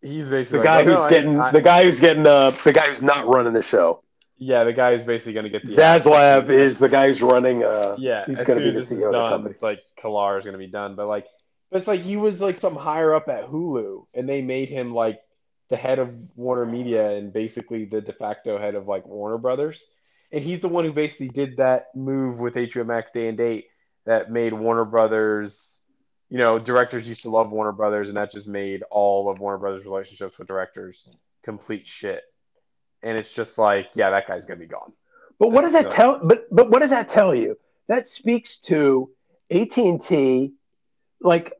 he's basically the like, guy "Oh, no, who's I- getting I- the guy who's getting uh, the guy who's not running the show. Yeah, the guy who's basically going to get the Zaslav is the guy who's running. Uh, yeah. he's gonna be the CEO of the company. it's like Kilar is going to be done. But like, but it's like he was like some higher up at Hulu, and they made him like the head of Warner Media and basically the de facto head of like Warner Brothers. And he's the one who basically did that move with HBO Max day and date that made Warner Brothers. You know, directors used to love Warner Brothers, and that just made all of Warner Brothers' relationships with directors complete shit. And it's just like, yeah, that guy's gonna be gone. But what does that tell? But but what does that tell you? That speaks to AT and T, like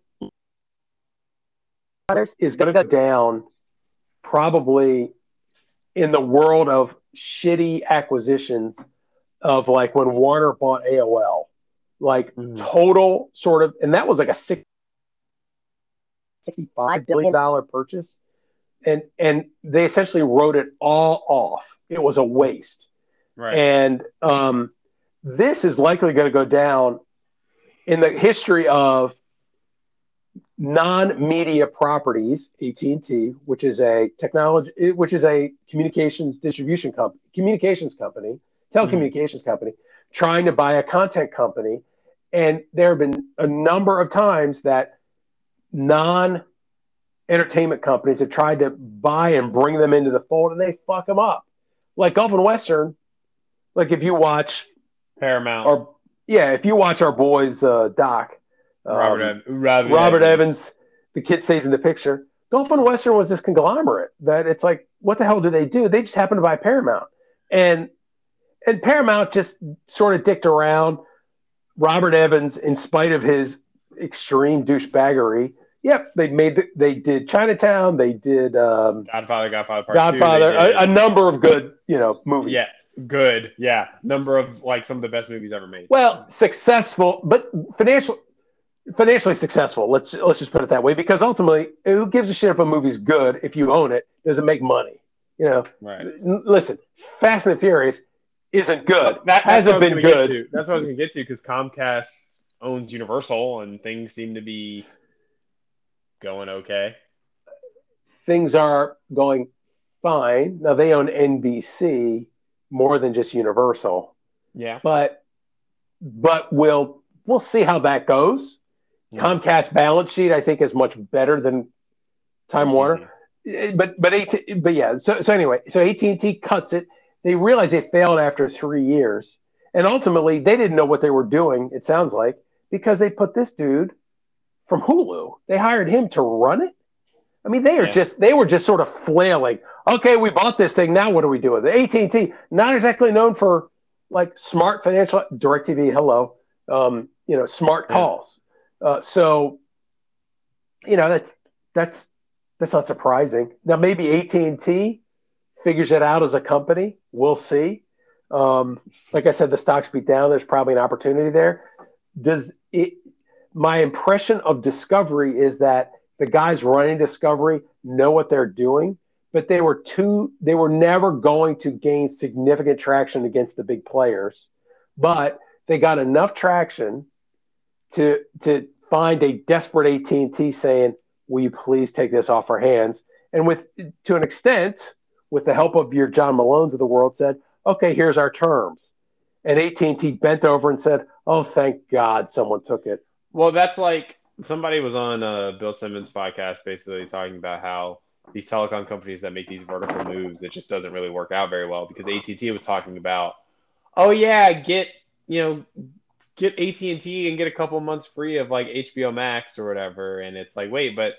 is to go down probably in the world of shitty acquisitions of like when Warner bought AOL, like Mhm. total sort of, and that was like a six, $65 billion purchase. And, and they essentially wrote it all off. It was a waste. Right. And um, this is likely going to go down in the history of non-media properties, AT&T, which is a technology, which is a communications distribution company, communications company, telecommunications company, trying to buy a content company. And there have been a number of times that non entertainment companies have tried to buy and bring them into the fold and they fuck them up. Like Gulf and Western, like if you watch Paramount. or yeah, if you watch our boys uh, doc, um, Robert, Robert, Robert Evans. Evans, the kid stays in the picture. Gulf and Western was this conglomerate that it's like, what the hell do they do? They just happen to buy Paramount, and and Paramount just sort of dicked around. Robert Evans, in spite of his extreme douchebaggery, yep, they made the, they did Chinatown, they did um, Godfather, Godfather Part Godfather, Two. a, a number of good you know movies. yeah, good. Yeah, number of like some of the best movies ever made. Well, successful, but financial, financially successful. Let's let's just put it that way. Because ultimately, who gives a shit if a movie's good if you own it? Does it make money? You know. Right. Listen, Fast and the Furious isn't good. That, hasn't what I was been good. That's what I was going to get to because Comcast owns Universal and things seem to be going okay. Things are going fine. Now they own NBC more than just Universal, Yeah. but but we'll we'll see how that goes. Yeah. Comcast balance sheet, I think, is much better than Time Warner. Eh, But but AT, but yeah. So so anyway, so AT and T cuts it. They realize they failed after three years, and ultimately they didn't know what they were doing. It sounds like because they put this dude from Hulu. They hired him to run it. I mean, they are Yeah. just they were just sort of flailing. Okay, we bought this thing. Now what do we do with it? AT and T, not exactly known for like smart financial. Directv, hello, um, you know, smart Yeah. calls. Uh, so, you know, that's that's that's not surprising. Now maybe AT and T figures it out as a company. We'll see. Um, like I said, the stocks beat down. There's probably an opportunity there. Does it? My impression of Discovery is that the guys running Discovery know what they're doing, but they were too. They were never going to gain significant traction against the big players, but they got enough traction to to find a desperate AT and T saying, "Will you please take this off our hands?" And with to an extent, with the help of your John Malones of the world, said, "Okay, here's our terms." And AT and T bent over and said, "Oh, thank God, someone took it." Well, that's like somebody was on uh, Bill Simmons' podcast basically talking about how these telecom companies that make these vertical moves, it just doesn't really work out very well because AT&T was talking about, oh yeah, get you know, get AT&T and get a couple months free of like HBO Max or whatever, and it's like, wait, but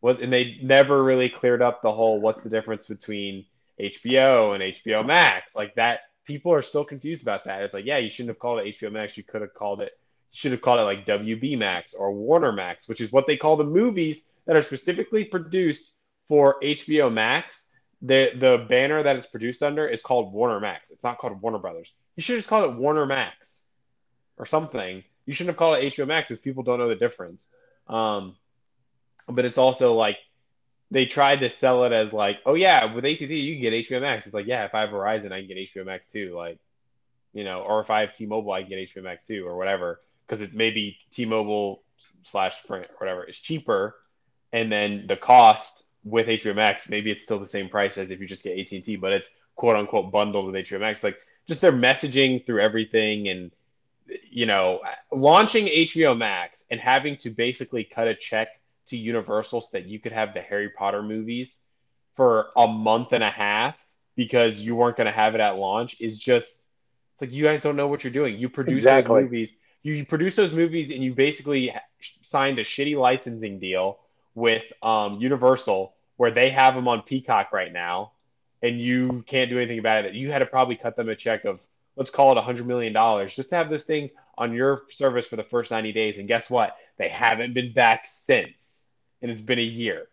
what? And they never really cleared up the whole what's the difference between HBO and HBO Max, like that. People are still confused about that. It's like, yeah, you shouldn't have called it HBO Max. You could have called it should have called it like WB Max or Warner Max, which is what they call the movies that are specifically produced for HBO Max. The the banner that it's produced under is called Warner Max. It's not called Warner Brothers. You should just called it Warner Max or something. You shouldn't have called it HBO Max because people don't know the difference. Um, but it's also like they tried to sell it as like, oh yeah, with AT&T you can get HBO Max. It's like, yeah, if I have Verizon, I can get HBO Max too. Like, you know, or if I have T-Mobile, I can get HBO Max too, or whatever because it may be T-Mobile slash Sprint or whatever is cheaper, and then the cost with HBO Max maybe it's still the same price as if you just get AT and T, but it's quote unquote bundled with HBO Max. Like just their messaging through everything, and you know, launching HBO Max and having to basically cut a check to Universal so that you could have the Harry Potter movies for a month and a half because you weren't going to have it at launch is just it's like you guys don't know what you're doing. You produce Exactly. those movies you produce those movies and you basically signed a shitty licensing deal with um, Universal where they have them on Peacock right now and you can't do anything about it. You had to probably cut them a check of let's call it a hundred million dollars just to have those things on your service for the first 90 days. And guess what? They haven't been back since. And it's been a year.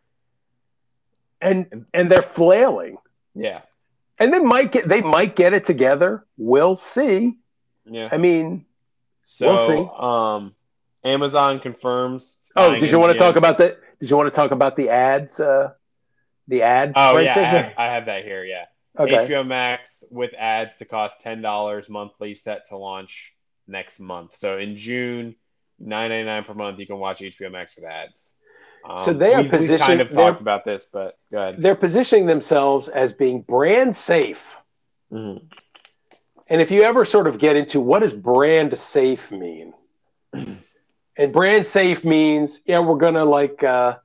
And and they're flailing. Yeah. And they might get they might get it together. We'll see. Yeah. I mean, So We'll see. um Amazon confirms. oh, did you want to talk about the did you want to talk about the ads uh the ad Oh pricing? yeah, I have, I have that here. Yeah. okay. HBO Max with ads to cost ten dollars monthly, set to launch next month. So in June, nine ninety nine per month, you can watch HBO Max with ads. Um, So they are we've, we've kind positioned- of they're- talked about this, but go ahead. They're positioning themselves as being brand safe. Mhm. And if you ever sort of get into what does brand safe mean? and brand safe means, yeah, we're gonna like uh,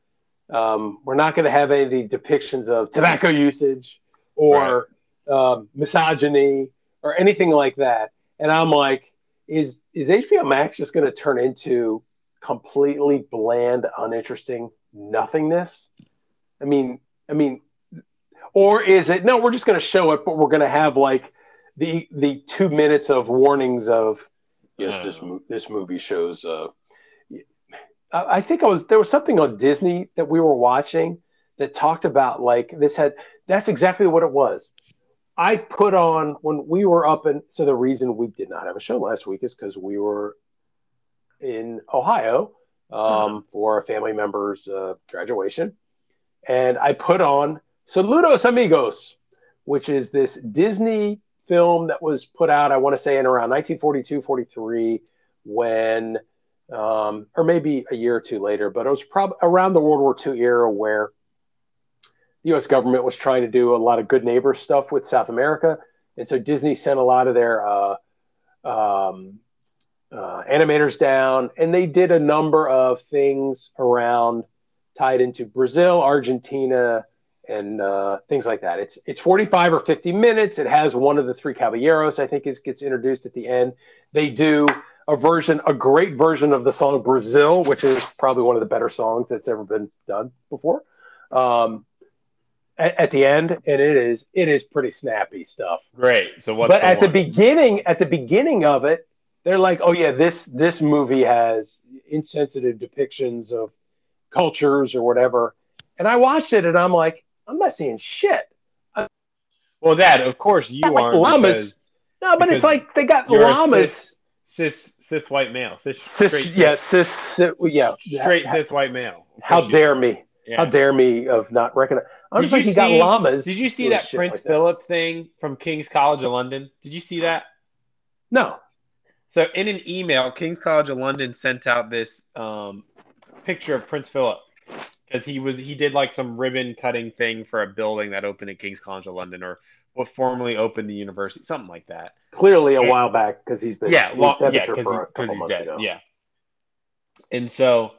um, we're not gonna have any depictions of tobacco usage or um, misogyny or anything like that. And I'm like, is is HBO Max just gonna turn into completely bland, uninteresting nothingness? I mean, I mean, or is it no? We're just gonna show it, but we're gonna have like the the two minutes of warnings of yes, this mo- this movie shows. Uh, I I think I was there was something on Disney that we were watching that talked about like this had that's exactly what it was. I put on when we were up in so the reason we did not have a show last week is because we were in Ohio um, for a family member's uh, graduation, and I put on Saludos Amigos, which is this Disney film that was put out, I want to say, in around 1942, 43, when, um, or maybe a year or two later, but it was probably around the World War II era where the U.S. government was trying to do a lot of good neighbor stuff with South America. And so Disney sent a lot of their uh, um, uh, animators down, and they did a number of things around tied into Brazil, Argentina, and uh, things like that. It's it's 45 or 50 minutes. It has one of the three caballeros, I think, is gets introduced at the end. They do a version, a great version of the song Brazil, which is probably one of the better songs that's ever been done before. Um, at, at the end, and it is it is pretty snappy stuff. Great. So what's but the at the beginning, at the beginning of it, they're like, "Oh yeah, this this movie has insensitive depictions of cultures or whatever." And I watched it, and I'm like, "I'm not seeing shit." well, that of course you Not like aren't llamas. because No, but it's like they got llamas. cis cis white male, cis, Cis, straight yeah, cis, cis, cis- yeah. straight How- cis white male. How dare me? yeah. How dare me of not recognizing? I'm Did just like you you got llamas. Did you see that Prince like that. Philip thing from King's College of London? Did you see that? No. So in an email, King's College of London sent out this um, picture of Prince Philip because he was he did like some ribbon cutting thing for a building that opened at King's College of London or what formerly opened the university, something like that. Clearly a And- while back because he's been yeah, yeah, because he, he's dead. ago. Yeah, and so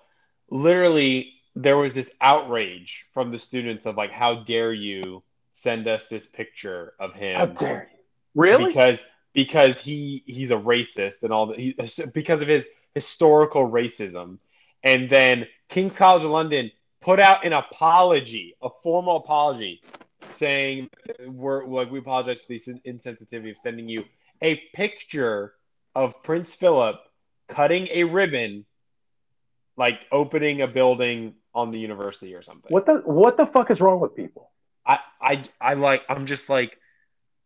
literally there was this outrage from the students of like, how dare you send us this picture of him? How dare you? Really? because because he he's a racist and all that he, because of his historical racism and then king's college of london put out an apology a formal apology saying we're like we apologize for the insensitivity of sending you a picture of prince philip cutting a ribbon like opening a building on the university or something what the what the fuck is wrong with people? I, I, I like. I'm just like,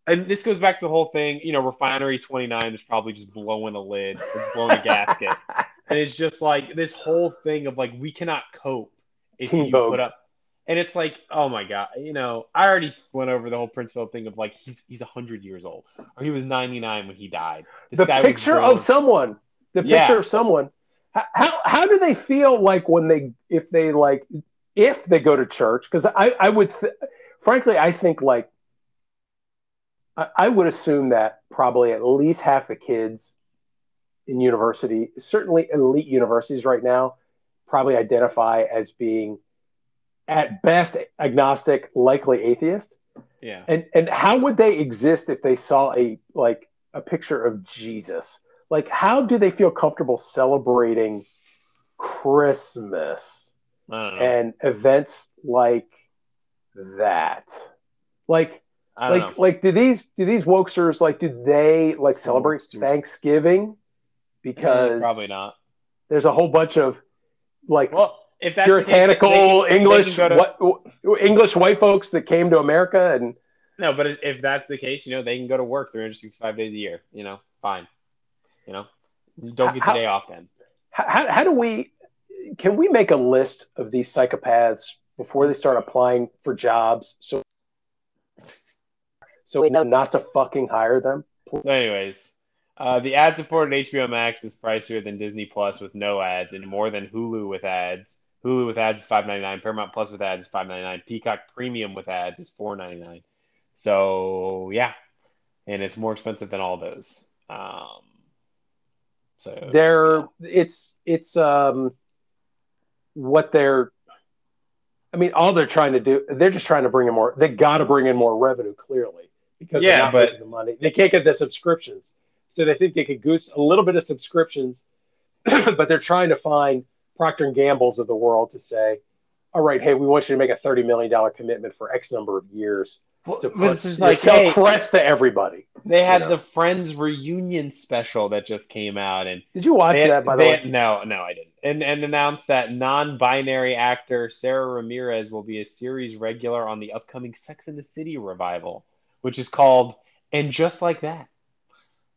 and this goes back to the whole thing. You know, Refinery 29 is probably just blowing a lid, blowing a gasket, and it's just like this whole thing of like we cannot cope if Teen you Vogue. put up. And it's like, oh my god, you know, I already went over the whole Prince Philip thing of like he's he's hundred years old, or he was 99 when he died. This the picture of someone. The Yeah. picture of someone. How, how how do they feel like when they if they like if they go to church? Because I I would th- frankly I think like I, I would assume that probably at least half the kids in university, certainly elite universities right now, probably identify as being at best agnostic, likely atheist. yeah, And and how would they exist if they saw a like a picture of Jesus? Like how do they feel comfortable celebrating Christmas I don't know. and events like that? Like I don't like know. like do these do these wokesters like do they like celebrate. Thanksgiving? Because Mm, probably not. There's a whole bunch of like Well, if that's puritanical the case, they can- they English to- what English white folks that came to America and No, but if- if that's the case, you know, they can go to work 365 days a year. You know, fine. You know, don't get the How- day off then. how, how do we can we make a list of these psychopaths before they start applying for jobs so so Wait, no. not to fucking hire them So, anyways, uh, the ad-supported HBO Max is pricier than Disney Plus with no ads, and more than Hulu with ads. Hulu with ads is five ninety nine. Paramount Plus with ads is five ninety nine. Peacock Premium with ads is four ninety nine. So yeah, and it's more expensive than all those. Um, so they're it's it's um what they're I mean all they're trying to do they're just trying to bring in more they got to bring in more revenue clearly because Yeah, they're not but- the money they can't get the subscriptions so they think they could goose a little bit of subscriptions but they're trying to find Procter and Gamble's of the world to say all right hey we want you to make a 30 million dollar commitment for x number of years Well, to, put, just to like sell hey, crest to everybody they had you know. the Friends reunion special that just came out, and did you watch They- that by the they- way No, no, I didn't. And and announced that non-binary actor Sara Ramirez will be a series regular on the upcoming Sex and the City revival, which is called "And Just Like That."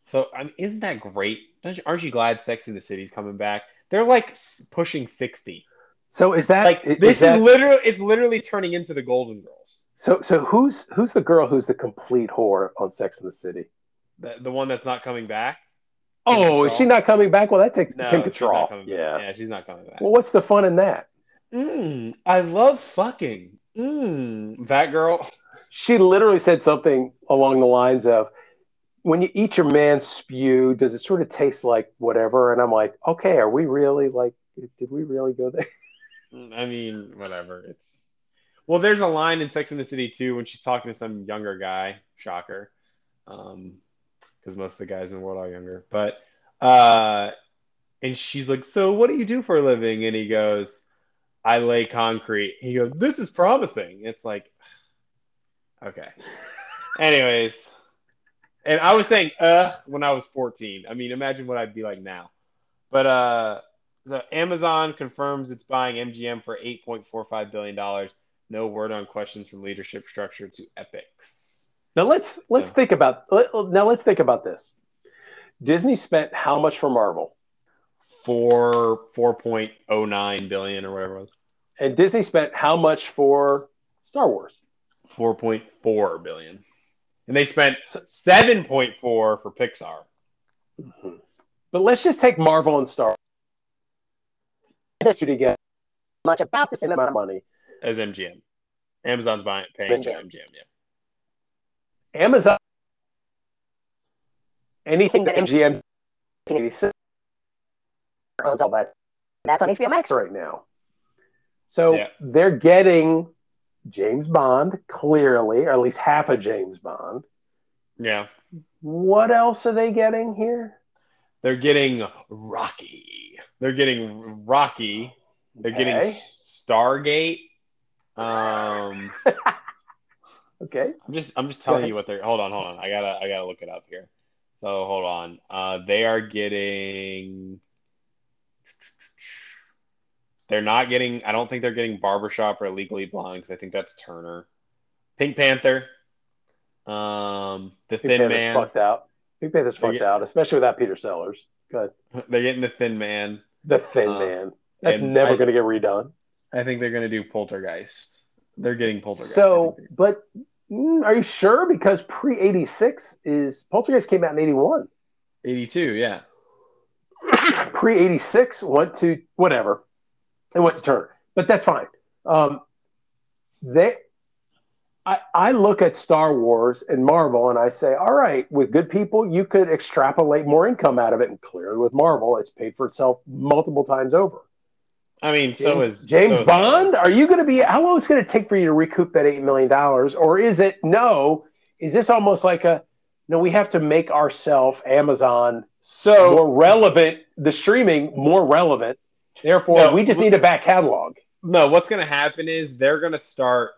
So, I mean, isn't that great? Don't you, aren't you glad Sex in the City's coming back? They're like pushing sixty. so is that Like is this that- is literally it's literally turning into the Golden Girls. So, so who's who's the girl who's the complete whore on Sex in the City? The, the one that's not coming back. Oh, is she not coming back? Well, that takes No, Kim Cattrall. Yeah. back. Yeah, she's not coming back. Well, what's the fun in that? Mm, I love fucking. Mm, that girl. She literally said something along the lines of, when you eat your man's spew, does it sort of taste like whatever? And I'm like, okay, are we really like? Did we really go there? I mean, whatever. It's well, there's a line in Sex in the City too when she's talking to some younger guy. Shocker, because most of the guys in the world are younger. But uh, and she's like, "So what do you do for a living?" And he goes, "I lay concrete." He goes, "This is promising." It's like, okay. Anyways, and I was saying "uh" when I was 14. I mean, imagine what I'd be like now. But uh, so Amazon confirms it's buying MGM for 8.45 billion dollars. No word on questions from leadership structure to Epix. Now let's let's So- think about let- now let's think about this. Disney spent how much for Marvel, Four 4.09 billion or whatever it was. and Disney spent how much for Star Wars? 4.4 billion. And they spent 7.4 for Pixar. Mm-hmm. But let's just take Marvel and Star Wars to get much about the same amount of money. as MGM. Amazon's buying paying to MGM, yeah. Amazon, anything that MGM owns all that That's on HBO Max. right now. So Yeah. they're getting James Bond clearly, or at least half of James Bond. Yeah. What else are they getting here? They're getting Rocky. They're getting Rocky. They're getting Stargate. Um Okay. I'm just I'm just telling you what they're hold on, hold on. I gotta I gotta look it up here. So hold on. Uh they are getting they're not getting I don't think they're getting barbershop or legally blonde because I think that's Turner. Pink Panther. Um the Pink Thin Panther's Man. fucked out. Pink Panther's They fucked out, especially without Peter Sellers. Good. They're getting the Thin Man. The Thin Uh, Man. That's never going to get redone. I think they're gonna do Poltergeist. They're getting Poltergeist. So, but mm, are you sure? Because pre 86 is Poltergeist came out in 81. 82, yeah. pre 86 went to whatever. It went to Turner, but that's fine. Um, they, I, I look at Star Wars and Marvel and I say, all right, with good people, you could extrapolate more income out of it. And clearly with Marvel, it's paid for itself multiple times over. I mean, so is James so is- Bond. Are you going to be? How long is it going to take for you to recoup that eight million dollars, or is it no? Is this almost like a no? We have to make ourselves Amazon So more relevant, the streaming more relevant. Therefore, No, we just w- need a back catalog. No, what's going to happen is they're going to start.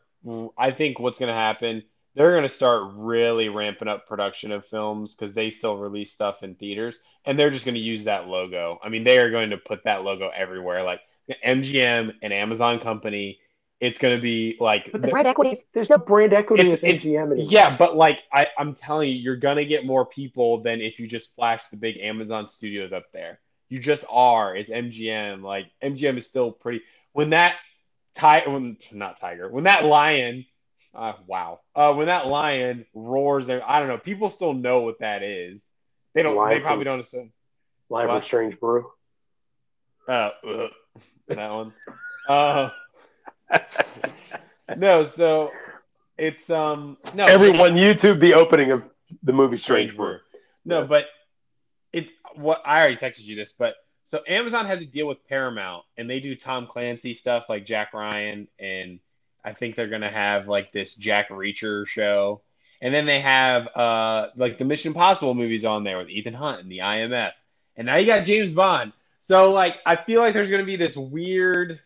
I think what's going to happen, they're going to start really ramping up production of films because they still release stuff in theaters, and they're just going to use that logo. I mean, they are going to put that logo everywhere, like MGM and Amazon Company. It's going to be like, But the brand equities, There's no brand equity It's- with it's- MGM anymore. yeah, but like I, I'm telling you, you're going to get more people than if you just flash the big Amazon studios up there. You just are. It's MGM. Like MGM is still pretty. When that tiger, when not tiger, when that lion, uh, wow, uh, when that lion roars, I don't know. People still know what that is. They don't. Lion they probably from- don't assume. Live from Strange Brew. Uh, ugh, that one. Uh, no. So it's um no. Everyone YouTube the opening of the movie Strange. Brew. No, Yeah. but it's what I already texted you this, but so Amazon has a deal with Paramount and they do Tom Clancy stuff like Jack Ryan and I think they're gonna have like this Jack Reacher show. And then they have uh like the Mission Impossible movies on there with Ethan Hunt and the IMF. And now you got James Bond. So like I feel like there's gonna be this weird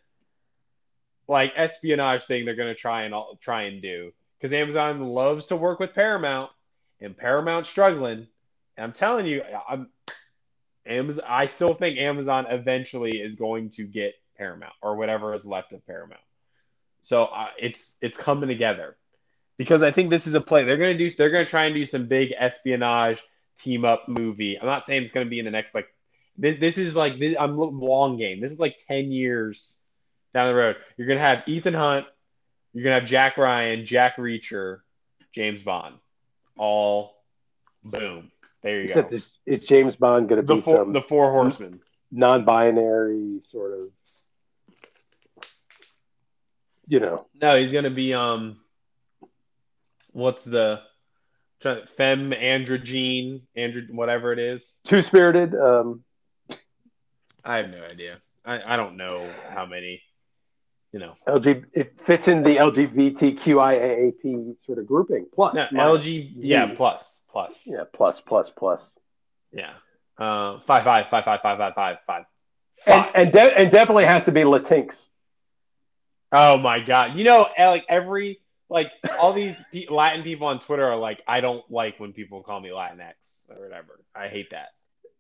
like espionage thing they're gonna try and all, try and do. Because Amazon loves to work with Paramount and Paramount's struggling. And I'm telling you, I'm Amazon. I still think Amazon eventually is going to get Paramount or whatever is left of Paramount. So uh, it's it's coming together because I think this is a play. They're gonna do. They're gonna try and do some big espionage team up movie. I'm not saying it's gonna be in the next like. This, this is like this, I'm long game. This is like ten years down the road. You're gonna have Ethan Hunt. You're gonna have Jack Ryan, Jack Reacher, James Bond, all boom. There you go. Except is, is James Bond going to be four, some the four horsemen. non-binary sort of, you know? No, he's gonna be um. What's the? trying- femme androgyne, andro whatever it is. Two spirited. Um, I have no idea. I, I don't know how many. You know, LG. It fits in the LGBTQIAAP sort of grouping. Plus, no. LG. Yeah, plus plus. Yeah, plus, plus, plus. Yeah. Uh, five five five five five five five five. And and, de- and definitely has to be Latinx. Oh my god! You know, eh, like every like all these pe- Latin people on Twitter are like, I don't like when people call me Latinx or whatever. I hate that.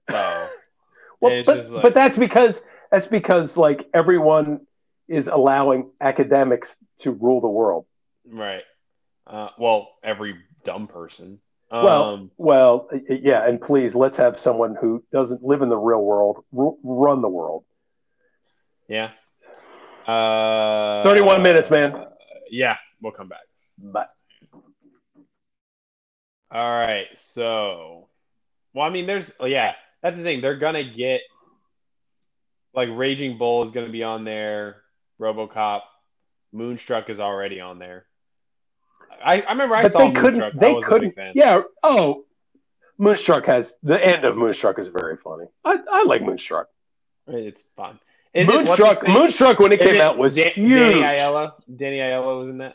So Well, but, like- but that's because that's because like everyone is allowing academics to rule the world. right. Uh, well, every dumb person. Um, Well, Well, yeah, and please let's have someone who doesn't live in the real world ru- run the world. yeah. Uh, 31 minutes, man. Yeah, we'll come back. But All right. So, well, I mean, there's, oh, yeah, that's the thing. They're going to get, like, Raging Bull is going to be on there. Robocop. Moonstruck is already on there. I, I remember I but saw they Moonstruck. couldn't. They couldn't. Yeah. Oh, Moonstruck has the end of Moonstruck is very funny. I, I like Moonstruck. It's fun. Is it- Moonstruck. name? Moonstruck when it Is came it out was Da- huge. Danny Aiello. Danny Aiello was in that.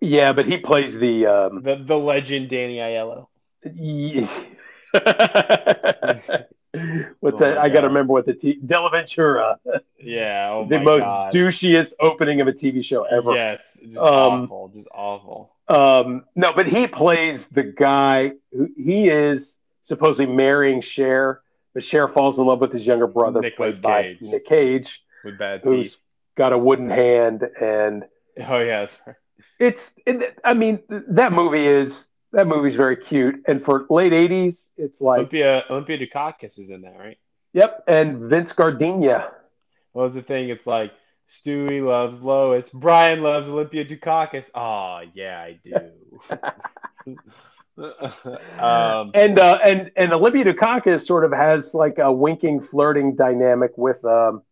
Yeah, but he plays the. Um, The the legend Danny Aiello. Yeah. What's Oh that? I got to remember what the t- Dellaventura, Yeah. Oh the most God. douchiest opening of a TV show ever. Yes. Just Um, awful. Just awful. Um, no, but he plays the guy who he is supposedly marrying Cher, but Cher falls in love with his younger brother, Nicolas played by Cage. Nick Cage, With bad who's teeth. got a wooden hand, and Oh yes. It's. It, I mean, that movie is that movie's very cute, and for late '80s, it's like, Olympia Olympia Dukakis is in that, right? yep, and Vince Gardenia. What was the thing? It's like Stewie loves Lois, Brian loves Olympia Dukakis. Oh yeah, I do. um, and uh, and and Olivia Dukakis sort of has like a winking, flirting dynamic with um,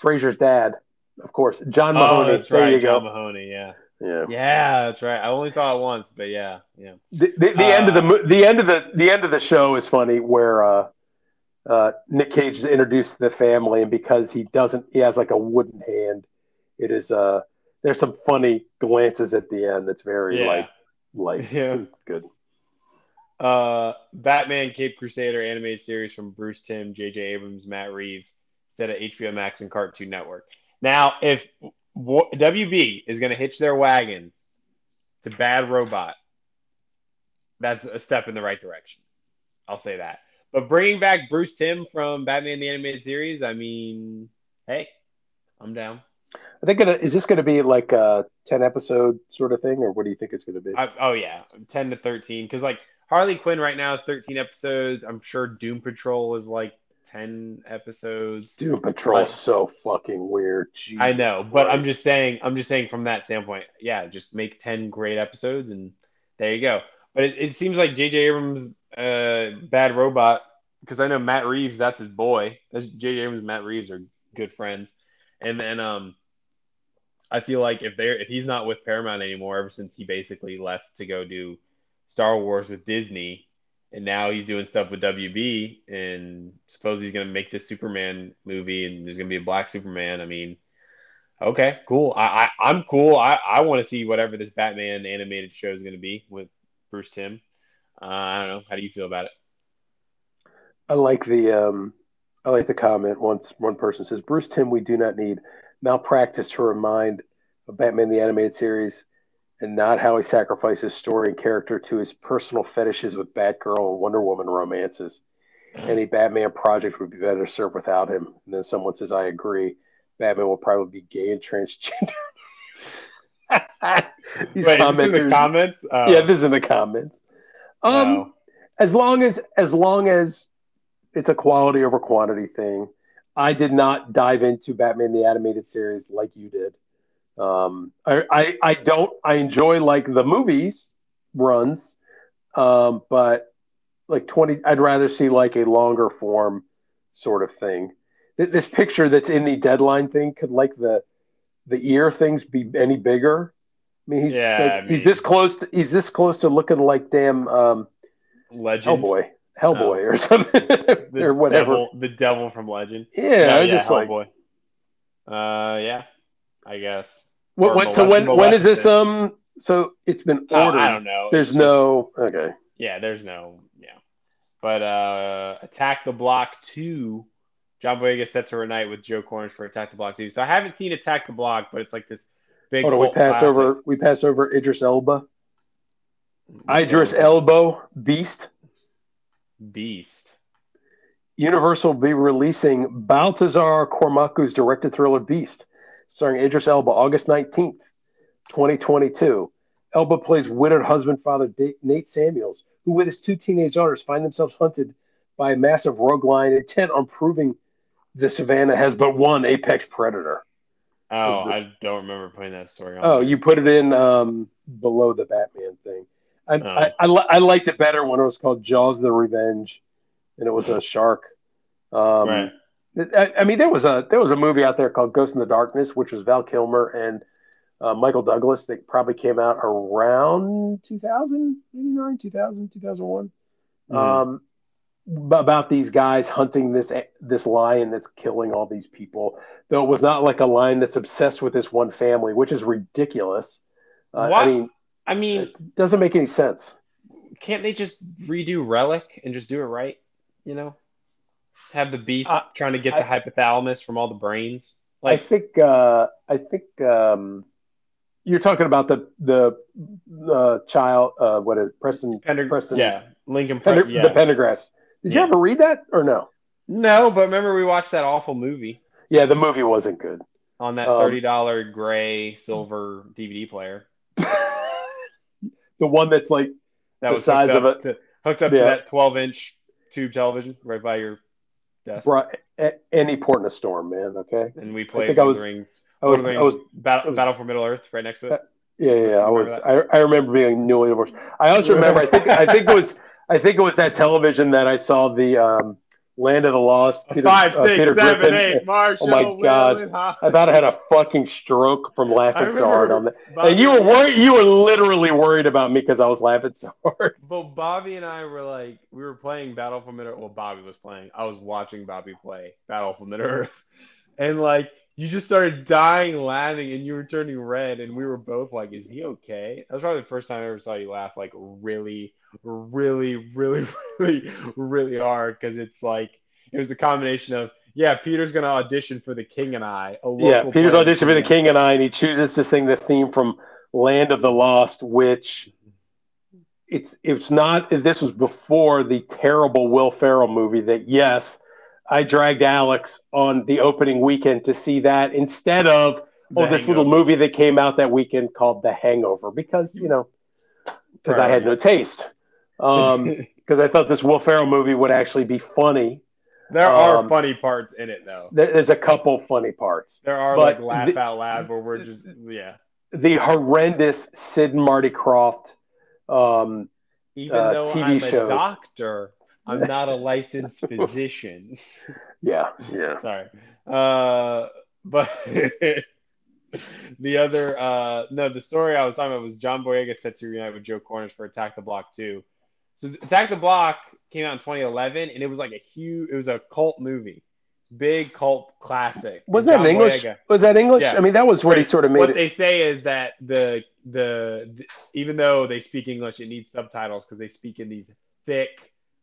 Frasier's dad, of course, John Mahoney. oh, Mahoney. that's there right, John go. Mahoney. Yeah, Yeah. yeah, that's right. I only saw it once, but yeah, yeah. The, the, the end of the the end of the the end of the show is funny, where uh, uh, Nick Cage is introduced to the family, and because he doesn't, he has like a wooden hand. It is uh, there's some funny glances at the end. That's very Yeah. like like Yeah. good. Uh, Batman Cape Crusader animated series from Bruce Timm, J.J. Abrams, Matt Reeves, set at HBO Max and Cartoon Network. Now, if w- WB is going to hitch their wagon to Bad Robot, that's a step in the right direction. I'll say that. But bringing back Bruce Timm from Batman the Animated Series, I mean, hey, I'm down. I think it, is this going to be like a ten episode sort of thing, or what do you think it's going to be? I, oh yeah, ten to thirteen. Because like Harley Quinn right now is thirteen episodes. I'm sure Doom Patrol is like ten episodes. Doom Patrol is so fucking weird. I Jesus know, but I'm just saying. I'm just saying from that standpoint. Yeah, just make ten great episodes, and there you go. But it, it seems like J.J. Abrams, uh, Bad Robot, because I know Matt Reeves. That's his boy. That's J.J. Abrams and Matt Reeves are good friends, and then um. I feel like if they're if he's not with Paramount anymore, ever since he basically left to go do Star Wars with Disney, and now he's doing stuff with WB, and suppose he's gonna make this Superman movie, and there's gonna be a black Superman. I mean, okay, cool. I, I I'm cool. I I want to see whatever this Batman animated show is gonna be with Bruce Timm. Uh, I don't know. How do you feel about it? I like the um, I like the comment. Once one person says, "Bruce Timm, we do not need malpractice to remind Batman the animated series, and not how he sacrifices story and character to his personal fetishes with Batgirl and Wonder Woman romances. Any Batman project would be better served without him." And then someone says, "I agree. Batman will probably be gay and transgender." These Wait, is this in the comments? Uh, yeah, this is in the comments. Um, oh. as long as as long as it's a quality over quantity thing. I did not dive into Batman the animated series like you did. Um, I, I I don't I enjoy like the movies runs, um, but like twenty, I'd rather see like a longer form sort of thing. Th- This picture that's in the deadline thing could like the the ear things be any bigger? I mean, he's Yeah, like, I he's this close. To, he's this close to looking like damn um, Legend. Hellboy, Hellboy, or something, The or whatever. Devil, the devil from Legend. Yeah, No, I just like. Hellboy. Uh, yeah, I guess. What, what, so when when is this? Um, so it's been ordered. I don't know. There's It's no okay. Yeah, there's no. Yeah, but uh, Attack the Block two. John Boyega set to reunite with Joe Cornish for Attack the Block two. So I haven't seen Attack the Block, but it's like this big. Hold on, we pass classic. over. We pass over Idris Elba. Idris? Elbow Beast. Beast. Universal will be releasing Baltasar Kormákur's directed thriller Beast, starring Idris Elba, August 19th, 2022. Elba plays widowed husband father Nate Samuels, who, with his two teenage daughters, find themselves hunted by a massive rogue lion intent on proving the savannah has but one apex predator. Oh, this- I don't remember putting that story on. Oh, you put it in um, below the Batman thing. I, Oh. I, I, li- I liked it better when it was called Jaws: The Revenge, and it was a shark. Um, right. I, I mean, there was a there was a movie out there called Ghost and the Darkness, which was Val Kilmer and uh, Michael Douglas. That probably came out around 2000, 89, 2000, 2001. Mhm. Um, about these guys hunting this this lion that's killing all these people. Though it was not like a lion that's obsessed with this one family, which is ridiculous. Uh, What? I mean, I mean, it doesn't make any sense. can't they just redo Relic and just do it right? You know, have the beast Uh, trying to get I- the hypothalamus from all the brains. I think uh, I think um, you're talking about the the uh, child. Uh, what is it? Preston? Pender- Preston- yeah, Lincoln. Pender- Pre- yeah. The Pendergrass. Did you ever read that or no? no, but remember we watched that awful movie Yeah, the movie wasn't good. on that Um, thirty dollar gray silver DVD player. the one that's like That the was size hooked of up to, hooked up Yeah. to that twelve inch tube television right by your desk, brought a- any port in a storm, man. Okay. and we played think I Lord of was- the Rings. I was, the I was, Battle, I was- Battle for Middle Earth right next to it. yeah, yeah, yeah. I was, I, I remember being newly divorced. I also remember, I think, I think it was, I think it was that television that I saw the um, Land of the Lost. Five, uh, six, seven, Griffin. eight. Marshall. Oh my Will, God. I thought I had a fucking stroke from laughing so hard on that. Bobby- And you were worried. You were literally worried about me because I was laughing so hard. But Bobby and I were like, we were playing Battle for Middle. Well, Bobby was playing. I was watching Bobby play Battle for Middle Earth, and like you just started dying laughing, and you were turning red, and we were both like, "Is he okay?" That was probably the first time I ever saw you laugh like really, really, really, really, really hard because it's like it was the combination of yeah, Peter's gonna audition for the King and I. A Yeah, Peter's audition for the King and I, and he chooses to sing the theme from Land of the Lost, which it's it's not. This was before the terrible Will Ferrell movie. That yes, I dragged Alex on the opening weekend to see that instead of oh, The oh this little movie that came out that weekend called The Hangover because you know because I had no taste. Um, because I thought this Will Ferrell movie would actually be funny. there are um, funny parts in it though. There's a couple funny parts. There are but like laugh the- out loud where we're just yeah. the horrendous Sid and Marty Krofft. Um, Even uh, though TV I'm a doctor, I'm not a licensed physician. yeah, yeah. Sorry. Uh, but the other, uh, no, the story I was talking about was John Boyega set to reunite with Joe Cornish for Attack the Block 2. So Attack the Block came out in 2011, and it was like a huge, it was a cult movie, big cult classic. Was that English? Boyega- Was that English? Yeah. I mean, that was what he sort of made what it. they say is that the, the the even though they speak English, it needs subtitles because they speak in these thick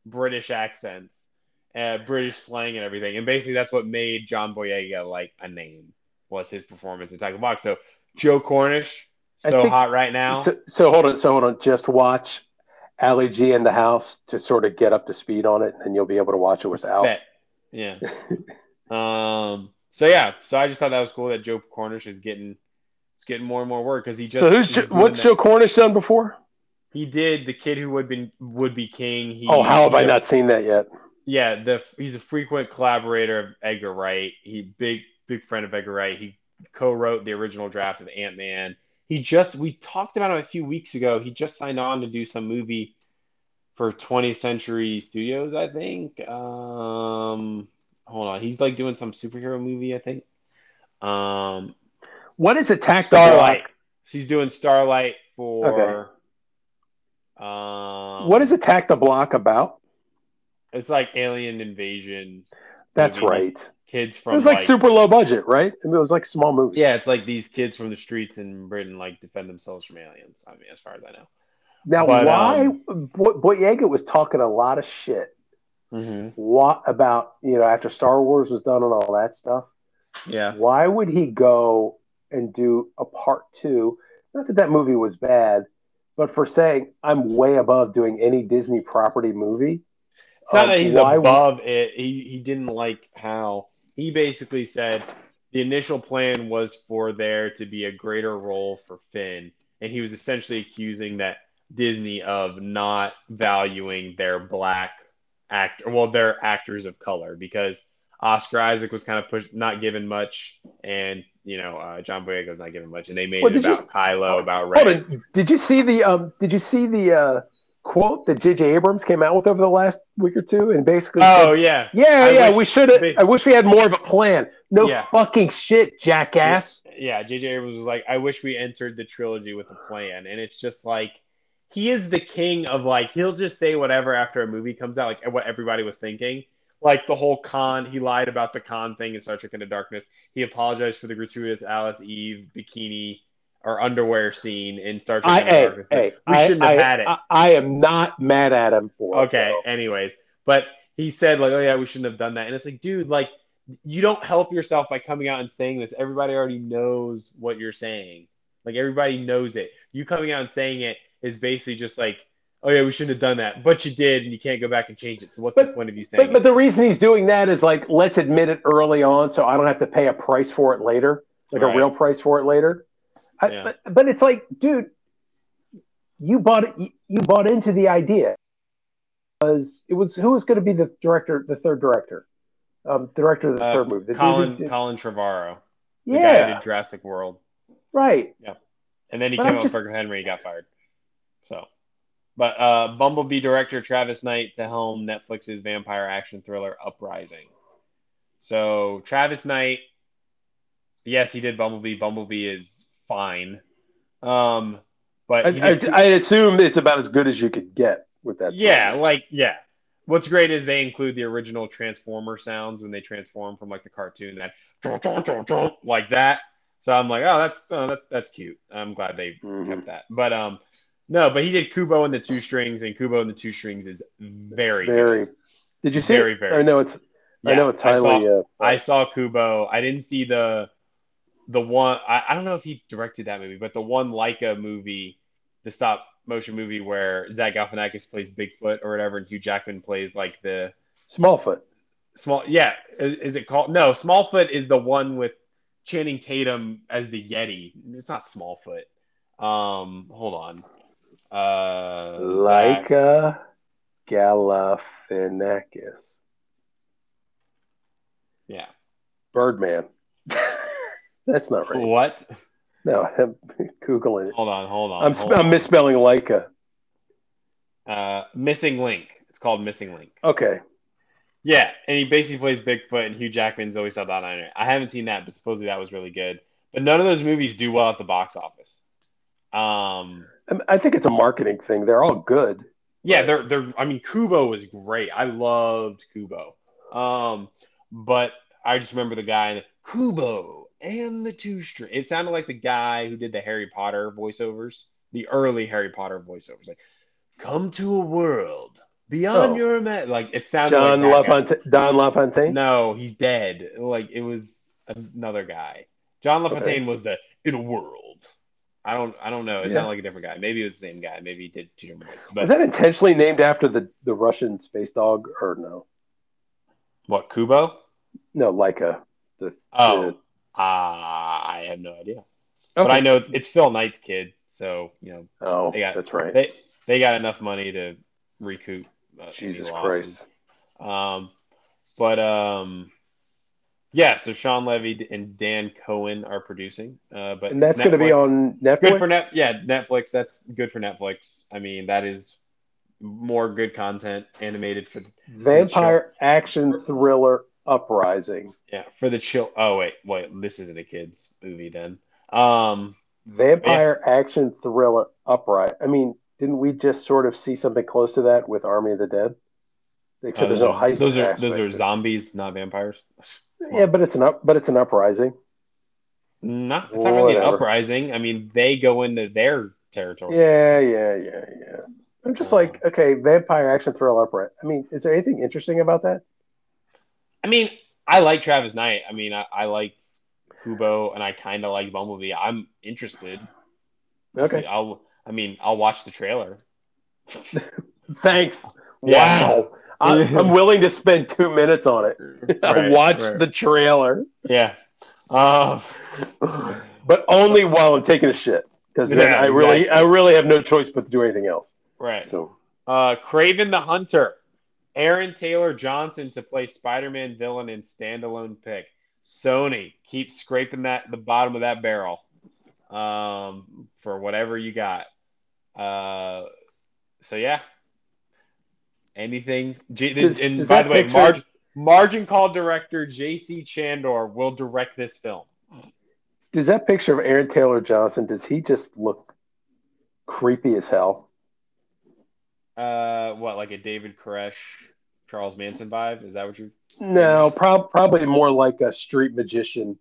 British accents, uh, British slang, and everything. And basically, that's what made John Boyega like a name was his performance in Attack the Block. So Joe Cornish, so think- hot right now. So, so hold on. So hold on. Just watch Ali G in the house to sort of get up to speed on it, and you'll be able to watch it without. Yeah. um. So yeah. So I just thought that was cool that Joe Cornish is getting, it's getting more and more work because he just. So who's what's that- Joe Cornish done before? He did the kid who would be would be king. He, Oh, how have I not seen that yet? Yeah, the he's a frequent collaborator of Edgar Wright. He big big friend of Edgar Wright. He co-wrote the original draft of Ant Man. He just we talked about him a few weeks ago. He just signed on to do some movie for 20th Century Studios, I think. Um, hold on, he's like doing some superhero movie, I think. Um, What is Attack Starlight. Block? So he's doing Starlight for. Um, Um, what is Attack the Block about? It's like alien invasion. That's movie. right. Kids from. It was like, super low budget, right? I mean, it was like small movie. Yeah, it's like these kids from the streets in Britain like defend themselves from aliens. I mean, as far as I know. Now, But, why um, Bo- Boyega was talking a lot of shit. Mm-hmm. What about you know after Star Wars was done and all that stuff? Yeah. Why would he go and do a part two? Not that that movie was bad, but for saying I'm way above doing any Disney property movie. It's not um, that he's why would- above it. He he didn't like how he basically said the initial plan was for there to be a greater role for Finn, and he was essentially accusing that Disney of not valuing their black actor, well, their actors of color, because Oscar Isaac was kind of pushed, not given much, and you know uh, John Boyega was not given much, and they made Well, it did you- about Kylo, about Rey. Did you see the um? Did you see the uh, quote that J.J. Abrams came out with over the last week or two, and basically Oh said, yeah, yeah, I yeah, wish- we should have. I wish we had more of a plan. No Yeah. fucking shit, jackass. yeah, J.J. Abrams was like, I wish we entered the trilogy with a plan. And it's just like, he is the king of like, he'll just say whatever after a movie comes out, like what everybody was thinking. Like the whole con, he lied about the con thing in Star Trek Into Darkness. He apologized for the gratuitous Alice Eve bikini or underwear scene in Star Trek I, hey, hey, we I, shouldn't have I- had it. I, am not mad at him for it, Okay, anyways. But he said, like, oh yeah, we shouldn't have done that. And it's like, dude, like, you don't help yourself by coming out and saying this. Everybody already knows what you're saying. Like everybody knows it. You coming out and saying it is basically just like, oh yeah, we shouldn't have done that. But you did, and you can't go back and change it. So what's the point of you saying But, but the reason he's doing that is like, let's admit it early on, so I don't have to pay a price for it later, like Right. a real price for it later. I, Yeah. but, but it's like, dude, you bought it. You, bought into the idea because it was who was going to be the director, the third director, um, director of the Uh, third movie. The dude Colin did- Colin Trevorrow, the guy who yeah, did Jurassic World, right. Yeah, and then he But came I'm out just- with Berger Henry. He got fired. So, but uh, Bumblebee director Travis Knight to helm Netflix's vampire action thriller Uprising. So Travis Knight, yes, he did Bumblebee. Bumblebee is fine, um, but I, I, I assume it's about as good as you could get with that. yeah, like yeah. What's great is they include the original Transformer sounds when they transform from like the cartoon that like that. So I'm like, oh, that's oh, that, that's cute. I'm glad they Mhm. kept that. But um, no, but he did Kubo and the Two Strings, and Kubo and the Two Strings is very, very. Did you see? Very, it? very I know it's. I know it's I saw- highly. uh, I saw Kubo. I didn't see the the one. I, I don't know if he directed that movie, but the one Laika movie, the stop motion movie where Zach Galifianakis plays Bigfoot or whatever, and Hugh Jackman plays like the Smallfoot. small. Yeah, is, is it called? No, Smallfoot is the one with Channing Tatum as the Yeti. It's not Smallfoot. Um, hold on. Uh, Zach- Laika Galifianakis. yeah. Birdman. That's not right. What? No, I'm googling it. Hold on, hold on. I'm, hold I'm on. misspelling Laika. Uh, Missing Link. It's called Missing Link. Okay. Yeah, and he basically plays Bigfoot, and Hugh Jackman's always Saldana on it. I haven't seen that, but supposedly that was really good. But none of those movies do well at the box office. Um, I- I think it's a marketing thing. They're all good. yeah, they're they're. I mean, Kubo was great. I loved Kubo. Um, but I just remember the guy in Kubo and the two string. It sounded like the guy who did the Harry Potter voiceovers, the early Harry Potter voiceovers, like "Come to a world beyond Oh. your ima-" Like it sounded John like. LaFontaine. Don LaFontaine. No, he's dead. Like it was another guy. John LaFontaine was the in a world. I don't I don't know. It Yeah. sounded like a different guy. Maybe it was the same guy. Maybe he did two different voices. But Is that intentionally named after the, the Russian space dog or no? what Kubo? No, Laika. The, Oh, the- uh, I have no idea. But I know it's, it's Phil Knight's kid, so you know Oh, They got- that's right. they they got enough money to recoup. Uh, Jesus. Christ. Um, but um, yeah. So Shawn Levy and Dan Cohen are producing. Uh, but And that's going to be on Netflix. good for net yeah netflix that's good for netflix i mean that is more good content animated for Vampire action thriller Uprising. yeah for the chill oh wait wait this isn't a kids movie then um Vampire action thriller Uprising. I mean, didn't we just sort of see something close to that with Army of the Dead? Except Uh, there's those, no are, heist. those are those are zombies, not vampires. Yeah, but it's an up, but it's an uprising. No, it's not really an uprising. I mean, they go into their territory. Yeah, yeah, yeah, yeah. I'm just Uh, like, okay, vampire action thriller upright. I mean, is there anything interesting about that? I mean, I like Travis Knight. I mean, I, I liked Kubo, and I kind of like Bumblebee. I'm interested. Okay, see. I'll. I mean, I'll watch the trailer. thanks. Yeah. Wow, I, I'm willing to spend two minutes on it. Right, watch right. the trailer, Yeah. Uh, but only while I'm taking a shit, because then Yeah, I really, exactly. I really have no choice but to do anything else. right. So, Uh, Kraven the Hunter, Aaron Taylor Johnson to play Spider-Man villain in standalone pick. Sony keep scraping that the bottom of that barrel, um, for whatever you got. Uh, so yeah. Anything? J- Does- and does by the way, picture- margin margin call director J.C. Chandor will direct this film. does that picture of Aaron Taylor Johnson? Does he just look creepy as hell? Uh, what like a David Koresh, Charles Manson vibe? Is that what you? No, prob- probably more like a street magician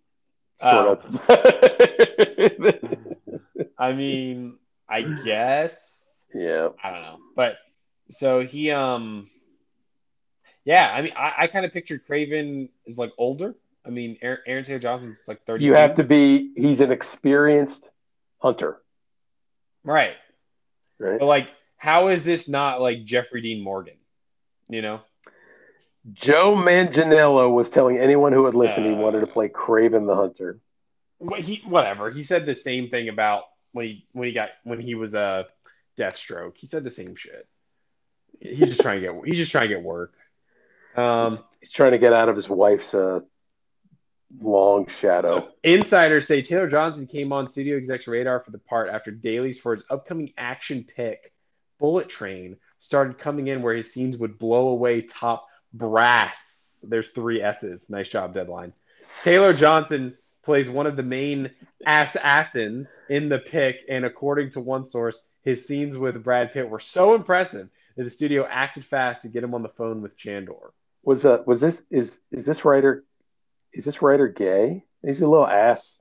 Uh, sort of. I mean, I guess yeah. I don't know, but so he um, yeah. I mean, I, I kind of pictured Kraven is like older. I mean, Aaron, Aaron Taylor Johnson's like thirty. You have to be. He's an experienced hunter, right, right? but like, how is this not like Jeffrey Dean Morgan? You know, Joe Manganiello was telling anyone who would listen he Uh, wanted to play Kraven the Hunter. What he whatever he said the same thing about when he when he got when he was a uh, Deathstroke. He said the same shit. He's just trying to get he's just trying to get work. Um, He's trying to get out of his wife's uh, long shadow. so insiders say Taylor Johnson came on studio exec's radar for the part after dailies for his upcoming action pick, Bullet Train, started coming in where his scenes would blow away top brass. There's three S's. Nice job, deadline. Taylor Johnson plays one of the main assassins in the pick, and according to one source, his scenes with Brad Pitt were so impressive that the studio acted fast to get him on the phone with Chandor. Was uh, was this is is this writer is this writer gay? He's a little ass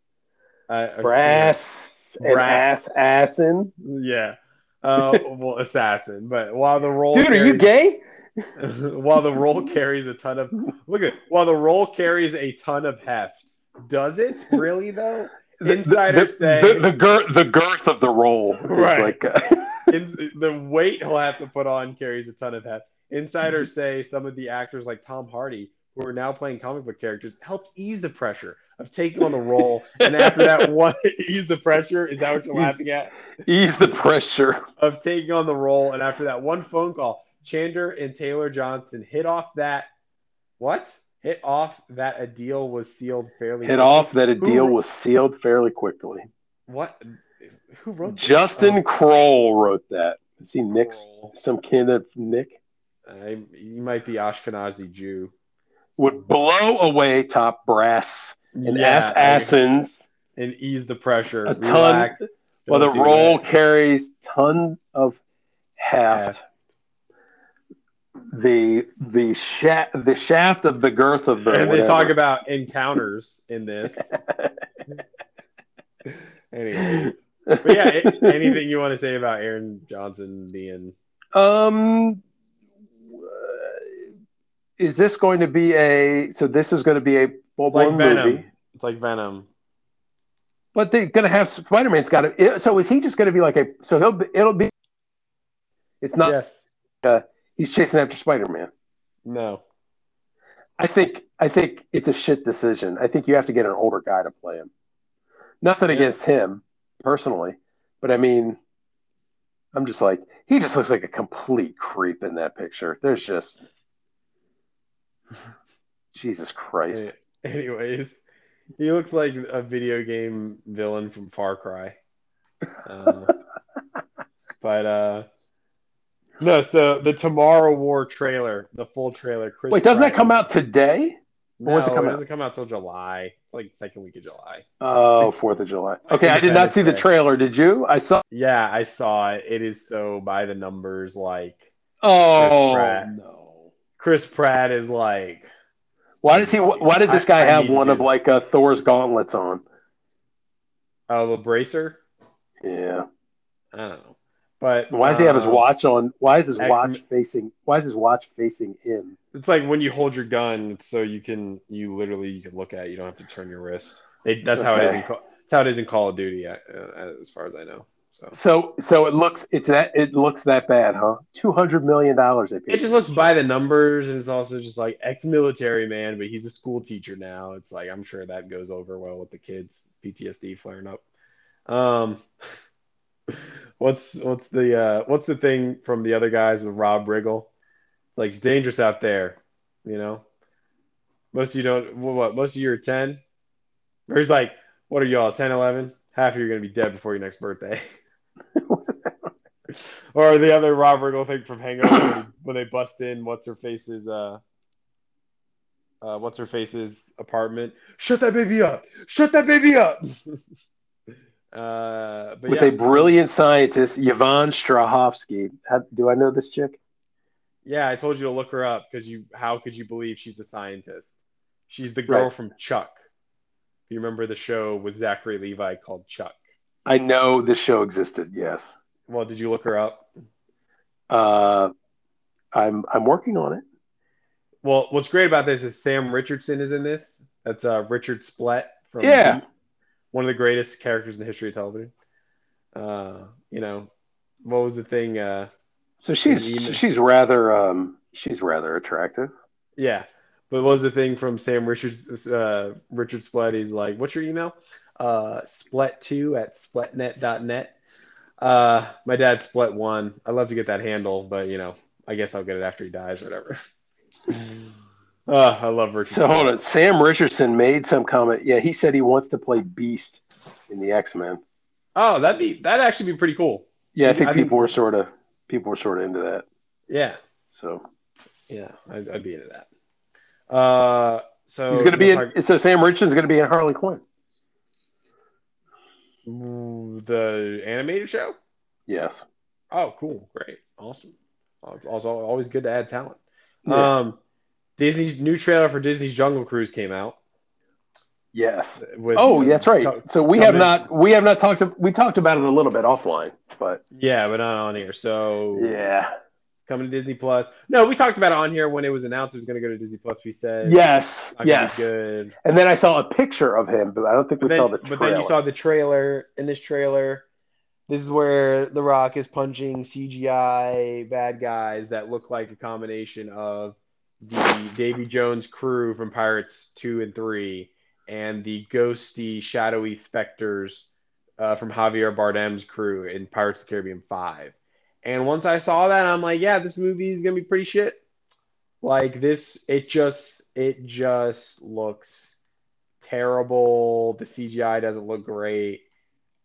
Uh, brass and Brass. ass assin. Yeah. Uh, well, assassin. But while the role Dude, are you gay? while the role carries a ton of look at while the role carries a ton of heft. Does it really though? Insiders the, say the, the girth the girth of the role Right. like uh, ins- the weight he'll have to put on carries a ton of heft. Insiders say some of the actors like Tom Hardy, who are now playing comic book characters, helped ease the pressure of taking on the role. And after that one ease the pressure, is that what you're laughing at? Ease the pressure. of taking on the role. And after that one phone call, Chandor and Taylor Johnson hit off that what? Hit off that a deal was sealed fairly. Hit quickly. off that a deal was sealed fairly quickly. What? Who wrote? Justin Oh, Kroll wrote that. Is he Nick's some kid of Nick? I, you might be Ashkenazi Jew. Would blow away top brass and Yeah, ass assins and ease the pressure. A ton- While the roll that. carries ton of heft. The the shaft the shaft of the girth of the And they talk about encounters in this. Anyways, but yeah, anything you want to say about Aaron Johnson being? Um, is this going to be a? So this is going to be a full Like blown Venom. movie, It's like Venom. But they're going to have Spider Man's got to. So is he just going to be like a? So he'll be, it'll be. It's not. yes. He's chasing after Spider Man. No. I think. I think it's a shit decision. I think you have to get an older guy to play him. Nothing Yeah. against him personally, but I mean, I'm just like he just looks like a complete creep in that picture. There's just. Jesus Christ. Anyways, he looks like a video game villain from Far Cry. Uh, but uh, no. So the Tomorrow War trailer, the full trailer. Chris Wait, doesn't that come out today? No, When's it come it doesn't come out till July. It's like second week of July. Oh, Fourth of July. Okay, I did not see the trailer. Did you? I saw. Yeah, I saw it. It is so by the numbers. Like Oh Pratt. no! Chris Pratt is like Why does he? Why does this guy I have one of this. like uh, Thor's gauntlets on? oh the bracer. Yeah. I don't know, but Why does he have his um, watch on? Why is his X- watch facing? Why is his watch facing in? It's like when you hold your gun, it's so you can you literally you can look at it. You don't have to turn your wrist. They, that's how it is. In, that's how it is in Call of Duty, uh, uh, as far as I know. So So, so it looks it's that it looks that bad, huh? Two hundred million dollars it just looks by the numbers, and it's also just like ex-military man, but he's a school teacher now. It's like I'm sure that goes over well with the kids PTSD flaring up. Um, what's what's the uh, what's the thing from the other guys with Rob Riggle? It's like it's dangerous out there, you know. Most of you don't. What? what most of you are ten. Or he's like, what are y'all? 10, 11? Half of you are gonna be dead before your next birthday. or the other Rob Riggle thing from Hangover when, he- when they bust in what's her face's uh uh what's her face's apartment. Shut that baby up! Shut that baby up! uh but with yeah, a brilliant scientist, Yvonne Strahovski. How, do I know this chick? yeah, I told you to look her up because you how could you believe she's a scientist? She's the girl Right. from Chuck. Do you remember the show with Zachary Levi called Chuck? I know this show existed. Yes. Well, did you look her up? Uh, I'm I'm working on it. Well, what's great about this is Sam Richardson is in this. That's uh, Richard Splett from Yeah. Veep, one of the greatest characters in the history of television. Uh, you know, what was the thing? Uh, So she's she's rather um she's rather attractive. yeah, but what was the thing from Sam Richards? Uh, Richard Splett. He's like, "What's your email?" Uh, splet2 at spletnet.net. Uh, my dad split one. I'd love to get that handle, but you know, I guess I'll get it after he dies or whatever. uh, I love Richard. So hold on. Sam Richardson made some comment. Yeah, he said he wants to play Beast in the X Men. Oh, that'd be that'd actually be pretty cool. Yeah, I think I people were sort of people were sort of into that. Yeah, So yeah, I'd, I'd be into that. Uh, so he's going to be in. So Sam Richardson's going to be in Harley Quinn. The animated show. Yes. Oh, cool, great, awesome. It's also always good to add talent. Yeah. Um, Disney's new trailer for Disney's Jungle Cruise came out. Yes. With, Oh, that's right. So we have coming- not we have not talked. We talked about it a little bit offline, but Yeah, but not on here. So yeah. Coming to Disney Plus. No, we talked about it on here when it was announced it was going to go to Disney Plus. We said Yes. not gonna be Yes. good. And then I saw a picture of him, but I don't think we then, saw the but then you saw the trailer. In this trailer, this is where The Rock is punching CGI bad guys that look like a combination of the Davy Jones crew from Pirates 2 and 3 and the ghosty, shadowy specters uh, from Javier Bardem's crew in Pirates of the Caribbean 5. And once I saw that, I'm like, yeah, this movie is to be pretty shit. Like this, it just, it just looks terrible. The CGI doesn't look great.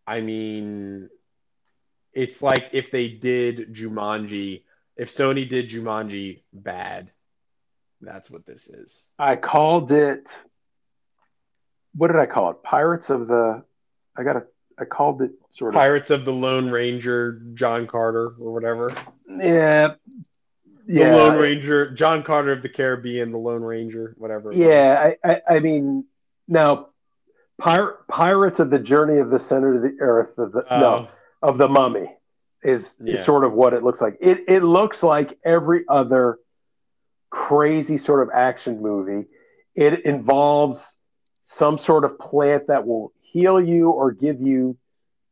I mean, it's like if they did Jumanji, if Sony did Jumanji bad, that's what this is. I called it. What did I call it? Pirates of the. I got a. I called it sort of. Pirates of the Lone Ranger, John Carter, or whatever. Yeah. The Yeah. Lone Ranger, John Carter of the Caribbean, the Lone Ranger, whatever. Yeah. I, I. I mean, now, Pir- Pirates of the Journey of the Center of the Earth. Of the, Oh, no, of the Mummy is, Yeah. is sort of what it looks like. It it looks like every other crazy sort of action movie. It involves some sort of plant that will heal you or give you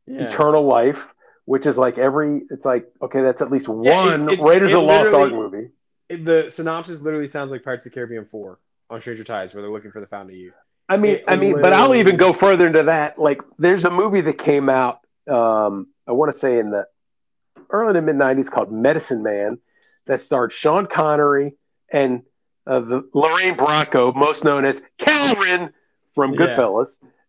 yeah. eternal life, which is like every. It's like okay, that's at least Yeah, it- one it- Raiders it of the Lost Ark movie. It- the synopsis literally sounds like Pirates of the Caribbean 4 on Stranger Tides, where they're looking for the Fountain of Youth. I mean, It I mean, but I'll even go further into that. Like, there's a movie that came out. Um, I want to say in the early to mid '90s called Medicine Man, that starred Sean Connery and uh, the Lorraine Bracco, most known as Karen from Yeah.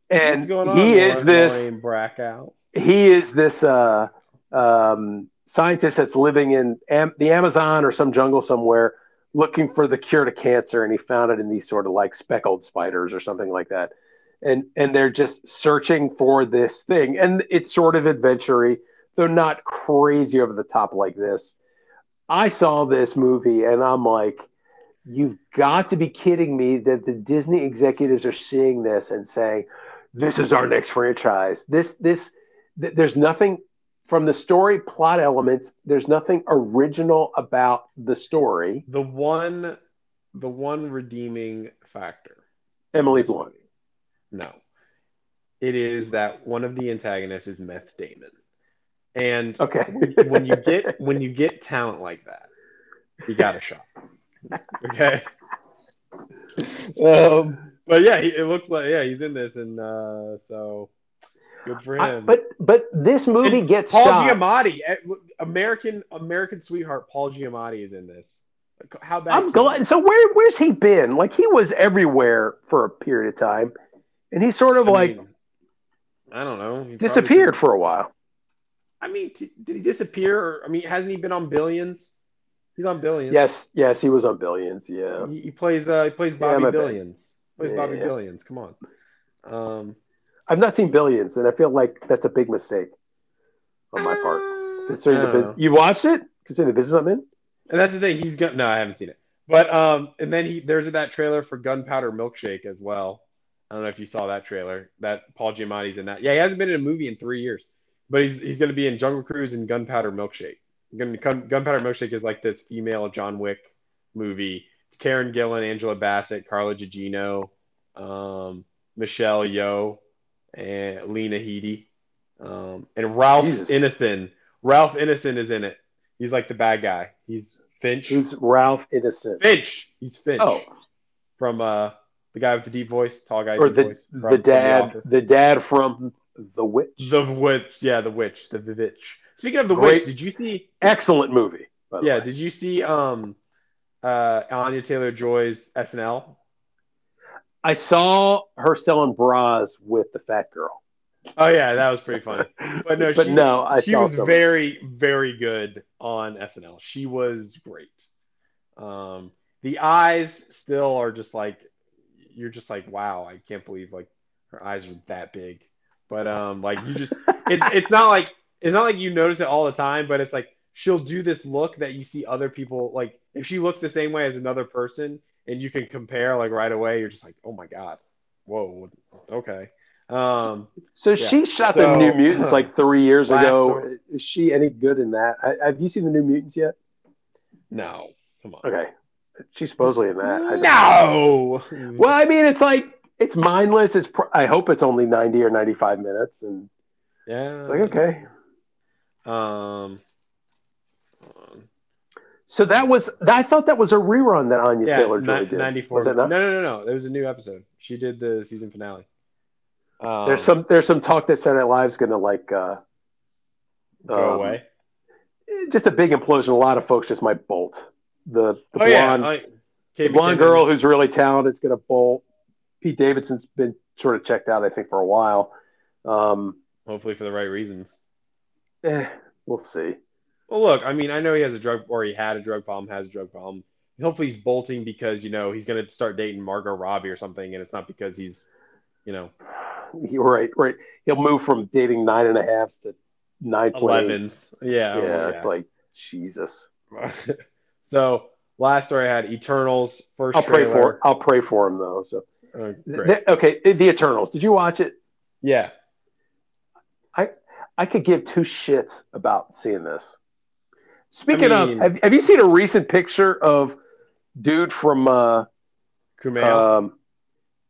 And What's going on, he is this. Lauren Brackout? he is this uh, um, scientist that's living in Am- the Amazon or some jungle somewhere looking for the cure to cancer, and he found it in these sort of like speckled spiders or something like that. And and they're just searching for this thing, and it's sort of adventure They're not crazy over the top like this. I saw this movie, and I'm like, you've got to be kidding me that the Disney executives are seeing this and saying, "This is our next franchise." This this th- there's nothing from the story plot elements. There's nothing original about the story. The one, the one redeeming factor. Emily Blunt. No, it is that one of the antagonists is Meth Damon, and Okay. when you get when you get talent like that, you got a shot. Okay. Um, but yeah, he, it looks like yeah he's in this, and uh, so good for I- him. but but this movie And gets Paul stopped. Giamatti, eh, American American sweetheart, Paul Giamatti is in this. How bad? I'm glad. So where where's he been? Like he was everywhere for a period of time, and he sort of I like mean, I don't know. Disappeared for a while. I mean, t- did he disappear? Or, I mean, hasn't he been on Billions? He's on Billions. Yes, yes, he was on Billions. Yeah, He, he plays. Uh, he plays Yeah, Bobby my bad. Plays Yeah, Bobby yeah. Billions. Come on. Um, I've not seen Billions, and I feel like that's a big mistake on my part. uh, Considering the business, you watched it? Considering the business I'm in. And that's the thing. He's got no, I haven't seen it. But um, and then he there's that trailer for Gunpowder Milkshake as well. I don't know if you saw that trailer. That Paul Giamatti's in that. Yeah, he hasn't been in a movie in three years, but he's he's going to be in Jungle Cruise and Gunpowder Milkshake. Gun, Gun, Gunpowder Milkshake is like this female John Wick movie. Karen Gillan, Angela Bassett, Carla Gugino, um, Michelle Yeoh, and Lena Headey, um, and Ralph Jesus. Ineson. Ralph Ineson is in it. He's like the bad guy. He's Finch. Who's Ralph Ineson? Finch. He's Finch. Oh, From uh the guy with the deep voice, tall guy, or deep the voice. from- the dad, Office. the dad from The Witch. The witch, yeah, the witch, the, the witch. Speaking of the Great. witch, did you see? Excellent movie. Yeah, way. did you see um uh Anya Taylor Joy's SNL? I saw her selling bras with the fat girl. Oh yeah, that was pretty funny. But no, but she, no, I she was some. very, very good on SNL. She was great. Um, the eyes still are just like you're just like, wow, I can't believe like her eyes are that big. But um, like you just it's it's not like it's not like you notice it all the time, but it's like she'll do this look that you see other people like if she looks the same way as another person and you can compare like right away, you're just like, oh my god, whoa, okay. Um, So Yeah. she shot So- the New Mutants like three years ago. story. Is she any good in that? I, have you seen the New Mutants yet? no, come on. Okay, she's supposedly in that. I No. Well, I mean, it's like it's mindless. It's pr- I hope it's only ninety or ninety-five minutes, and Yeah. it's like okay. Um. So that was I thought that was a rerun that Anya Yeah, Taylor Joy did. 94. Was it No, no, no, no. There was a new episode. She did the season finale. Um, There's some there's some talk that Saturday Night Live's going to like uh, go um, away. just a big implosion. A lot of folks just might bolt. The, the Oh yeah, blonde, I, the blonde girl who's really talented is going to bolt. Pete Davidson's been sort of checked out, I think, for a while. Um, Hopefully for the right reasons. eh, we'll see. Well, look, I mean, I know he has a drug, or he had a drug problem, has a drug problem. Hopefully, he's bolting because you know he's going to start dating Margot Robbie or something, and it's not because he's, you know, You're right, right. He'll move from dating nine and a halves to nine elevens. Yeah, oh, Yeah, oh, it's like Jesus. so last story I had Eternals first. I'll pray trailer. for. I'll pray for him though. So Oh. The- okay, the Eternals. Did you watch it? yeah, I I could give two shits about seeing this. Speaking I mean- of, have, have you seen a recent picture of dude from? Uh, Kumail. um,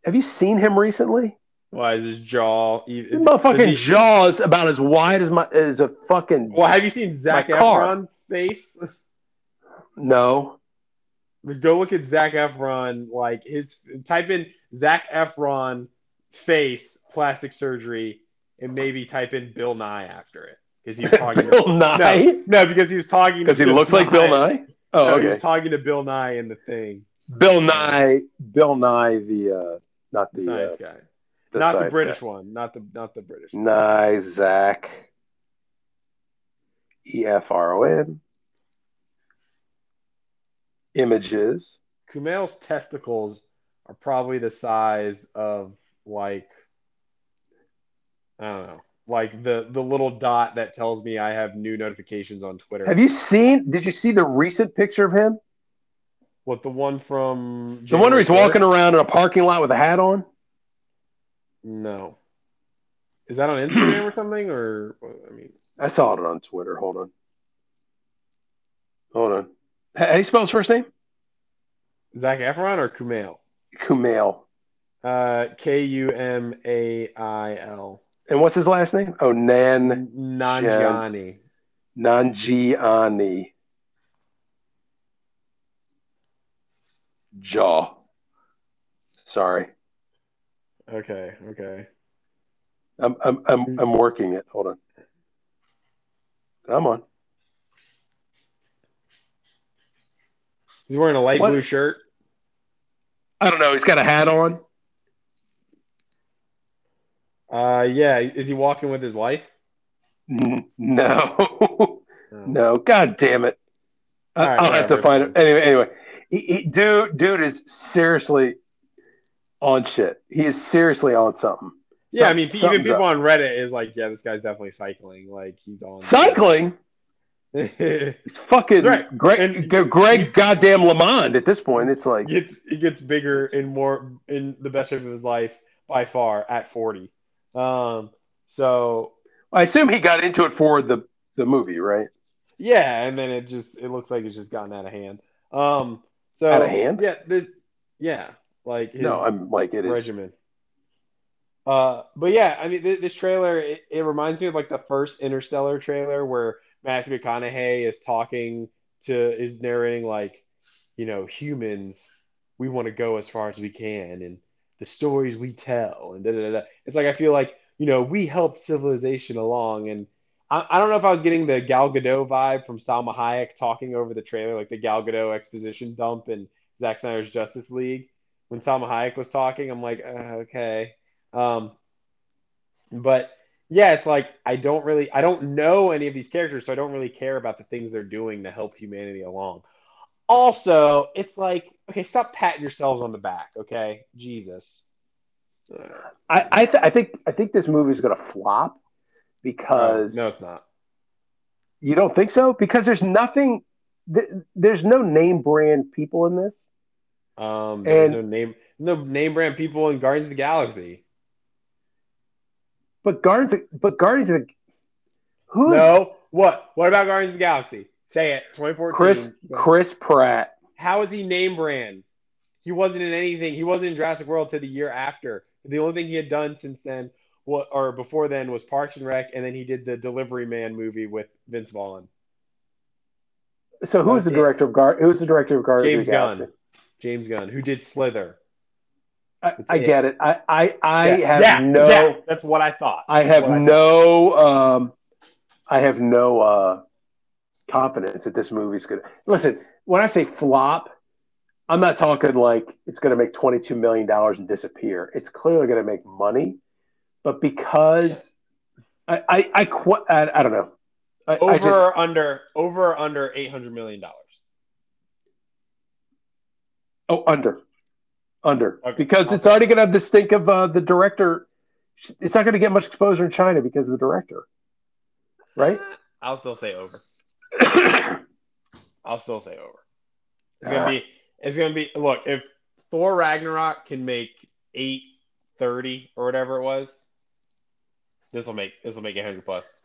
have you seen him recently? Why is his jaw? His Even, motherfucking does he- jaws about as wide as my as a fucking. Well, have you seen Zac Efron's face? No, Go look at Zac Efron. Like his type in Zac Efron face plastic surgery, and maybe type in Bill Nye after it because he was talking. Bill to, Nye no, no, because he was talking because he to looks like Bill Nye. Oh, No, He was talking to Bill Nye in the thing, Bill Nye, Bill Nye, the uh, not the the, science uh, guy, the not the British guy. one, not the not the British. one. Nye Zach E F R O N. images. Kumail's testicles are probably the size of like I don't know, like the the little dot that tells me I have new notifications on Twitter. Have you seen? Did you see the recent picture of him? what the one from The one where he's January walking around in a parking lot with a hat on. No. Is that on Instagram or something? Or I mean, I saw it on Twitter. Hold on. Hold on. How how do you spell his first name? Zac Efron or Kumail? Kumail. Uh, K U M A I L. And what's his last name? Oh, Nan Nanjiani. Nanjiani. Jaw. Sorry. Okay, okay. I'm I'm I'm I'm working it. Hold on. Come on. He's wearing a light What? blue shirt. I don't know. He's got a hat on. Uh, yeah. Is he walking with his wife? No. No. God damn it. I- All right, I'll have to find him. Anyway, anyway. He, he, dude, dude is seriously on shit. He is seriously on something. Yeah, I mean, even people up. on Reddit is like, yeah, this guy's definitely cycling. Like he's on Cycling? It's fucking right. Greg, And- Greg goddamn LeMond at this point. It's like, gets it gets bigger and more in the best shape of his life by far at forty. Um, so I assume he got into it for the, the movie, right? yeah, and then it just it looks like it's just gotten out of hand. Um, so Out of hand? Yeah, this, yeah, like his, no, I'm like, it is. regimen. Uh, but yeah, I mean, th- this trailer it, it reminds me of like the first Interstellar trailer where Matthew McConaughey is talking to is narrating like, you know, humans, we want to go as far as we can, and the stories we tell, and da da da. It's like I feel like you know we helped civilization along, and I, I don't know if I was getting the Gal Gadot vibe from Salma Hayek talking over the trailer, like the Gal Gadot exposition dump in Zack Snyder's Justice League when Salma Hayek was talking. I'm like, uh, okay. Um, but yeah, it's like I don't really, I don't know any of these characters, so I don't really care about the things they're doing to help humanity along. Also, it's like, okay, stop patting yourselves on the back, okay? Jesus. I, I, th- I think, I think this movie is going to flop because no, it's not. you don't think so? Because there's nothing, th- there's no name brand people in this. Um, And- no name, no name brand people in Guardians of the Galaxy. But Guardians, but Guardians of the, who No, what? What about Guardians of the Galaxy? Say it. 2014. Chris, Chris Pratt? How is he name brand? He wasn't in anything. He wasn't in Jurassic World till the year after. The only thing he had done since then, what or before then, was Parks and Rec, and then he did the Delivery Man movie with Vince Vaughn. So who's the director of Guard? Who's the director of Guardians James of the Galaxy? Gunn. James Gunn, who did Slither. I, I get it. I, I, I Yeah, have yeah, no. yeah, that's what I thought. I That's have what thought. no um I have no uh confidence that this movie's gonna listen, when I say flop, I'm not talking like it's gonna make twenty two million dollars and disappear. It's clearly gonna make money, but because I I I, qu- I, I don't know. I, I over just, or under over or under eight hundred million dollars. oh under. Under. Okay. Because it's already gonna have the stink of uh, the director. It's not gonna get much exposure in China because of the director. Right? I'll still say over. I'll still say over. It's gonna be. It's gonna be. Look, if Thor Ragnarok can make eight thirty or whatever it was, this will make this will make 100 plus.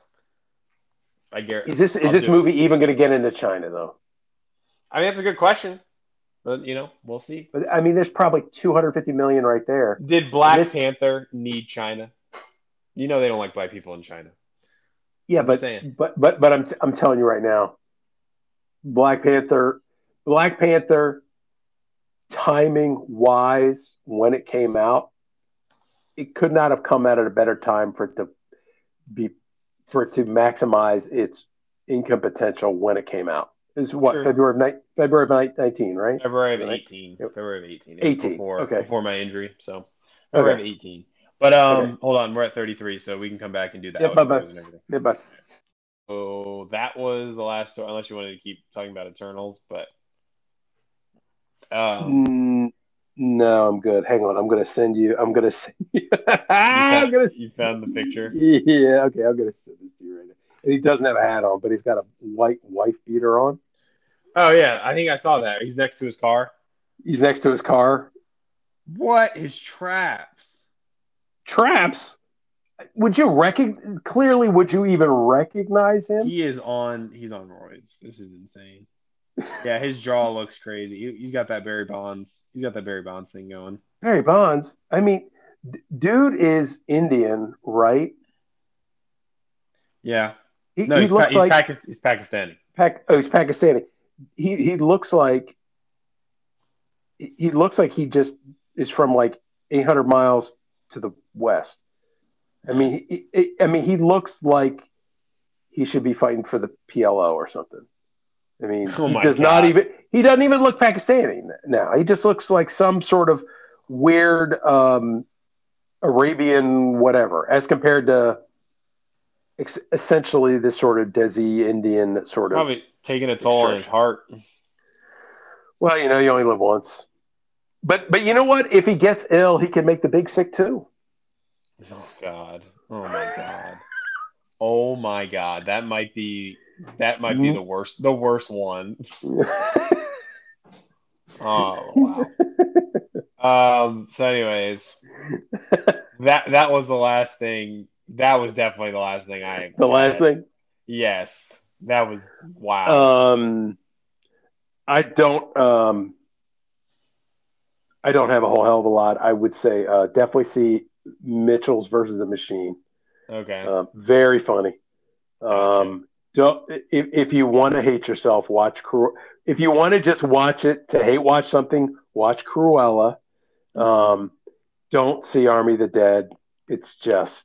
I guarantee. Is this is I'll this do it. movie even going to get into China though? I mean, that's a good question, but you know, we'll see. But I mean, there's probably 250 million right there. Did Black This- Panther need China? You know they don't like black people in China. Yeah, but but but but I'm I'm telling you right now, Black Panther, Black Panther, timing wise, when it came out, it could not have come out at a better time for it to be for it to maximize its income potential when it came out. Is what Sure. February of ni- February of ni- 19, right? February of 18. February of 18. 18, Before, okay. before my injury. So February Okay. of 18. But um, Okay. hold on, we're at 33, so we can come back and do that. Yeah, bye-bye. and. Yeah, but So that was the last story, unless you wanted to keep talking about Eternals. But Um, Mm, no, I'm good. Hang on. I'm gonna send you. I'm gonna send you. I'm gonna. you found the picture. Yeah. Okay. I'm gonna send this to you right now. And he doesn't have a hat on, but he's got a white wife beater on. Oh yeah, I think I saw that. He's next to his car. He's next to his car. What? His traps. Traps. Would you recognize? Clearly, would you even recognize him? He is on. He's on roids. This is insane. Yeah, his jaw looks crazy. He, he's got that Barry Bonds. He's got that Barry Bonds thing going. Barry Bonds. I mean, d- dude is Indian, right? Yeah. He, No, he he's, pa- looks he's, like Pakis- he's Pakistani. Pac- oh, he's Pakistani. He he looks like he he looks like he just is from like 800 miles to the west. I mean, he, he- I mean, he looks like he should be fighting for the PLO or something. I mean, Oh he does not even he doesn't even look Pakistani now. He just looks like some sort of weird um, Arabian whatever, as compared to ex- essentially this sort of Desi Indian sort of. Probably taking a toll on his heart. Well, you know, you only live once. But but you know what? If he gets ill, he can make the big sick too. Oh God. Oh my God. Oh my God. That might be. That might be the worst. The worst one. Oh wow. Um. So, anyways, that that was the last thing. That was definitely the last thing I. the last thing. Yes, that was wow. Um, I don't. Um, I don't have a whole hell of a lot. I would say uh, definitely see Mitchell's versus the Machine. okay. Uh, very funny. Um, don't if, if you want to hate yourself, watch. Cru- If you want to just watch it to hate watch something, watch Cruella. Um, don't see Army of the Dead. It's just,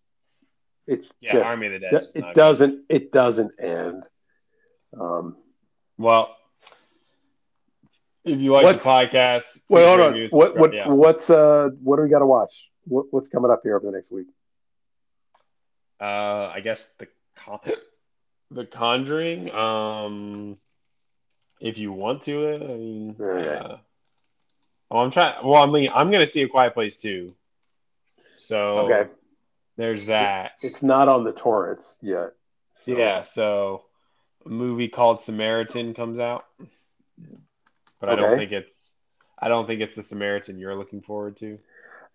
it's yeah, just, Army of the Dead. it doesn't, it doesn't end. Um. Well, if you like What's- the podcast, wait, hold on. What, what, Yeah. what's, uh, what do we got to watch? What, what's coming up here over the next week? Uh, I guess the con- the Conjuring. Um, if you want to. I mean, Okay. uh, well, I'm trying. Well, I mean, I'm gonna see a Quiet Place too. So Okay, there's that. it's not on the torrents yet. So- Yeah. So a movie called Samaritan comes out, but I don't think it's. I don't think it's the Samaritan you're looking forward to.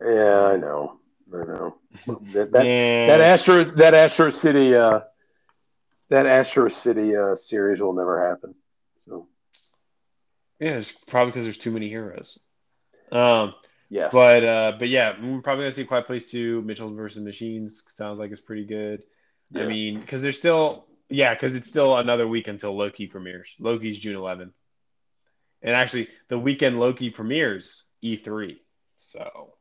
Yeah, I know. I know. That, that, Yeah. that Astro that Astro City uh that Astro City uh series will never happen. So yeah, it's probably because there's too many heroes. Um. yes. But uh, but yeah, we're probably gonna see Quiet Place Two, Mitchell versus Machines. Sounds like it's pretty good. I mean, because there's still yeah, because it's still another week until Loki premieres. Loki's June 11th, and actually the weekend Loki premieres E3. So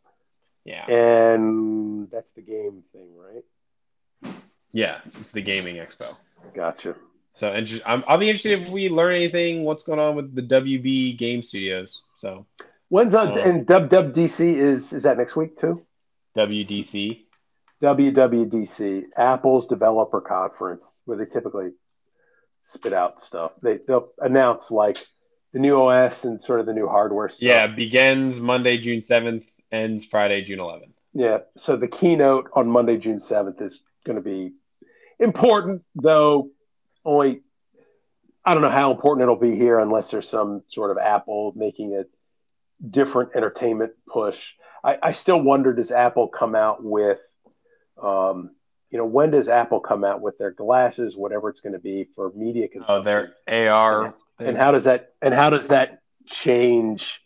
yeah, and that's the game thing, right? yeah, it's the gaming expo. Gotcha. So and just, I'm, I'll be interested if we learn anything. What's going on with the WB Game Studios? So When's uh, Uh, and WWDC is is that next week too? WDC. WWDC, Apple's developer conference, where they typically spit out stuff. They they'll announce like the new OS and sort of the new hardware stuff. Yeah, begins Monday, June 7th, ends Friday, June 11th. Yeah. So the keynote on Monday, June 7th is going to be important, though only I don't know how important it'll be here unless there's some sort of Apple making a different entertainment push. I, I still wonder does Apple come out with, um, you know, when does Apple come out with their glasses, whatever it's going to be for media consumption? Oh, their AR. And how does that and how does that change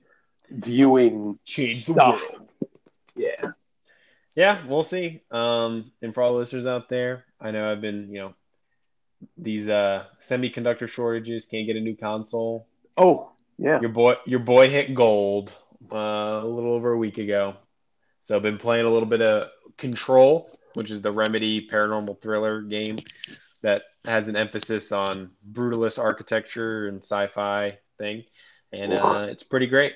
viewing change the stuff? world. Yeah. Yeah, we'll see. Um, and for all the listeners out there, I know I've been, you know, these uh semiconductor shortages can't get a new console. Oh, yeah. Your boy, your boy hit gold uh, a little over a week ago. So I've been playing a little bit of Control, which is the Remedy paranormal thriller game that has an emphasis on brutalist architecture and sci-fi thing, and uh, it's pretty great.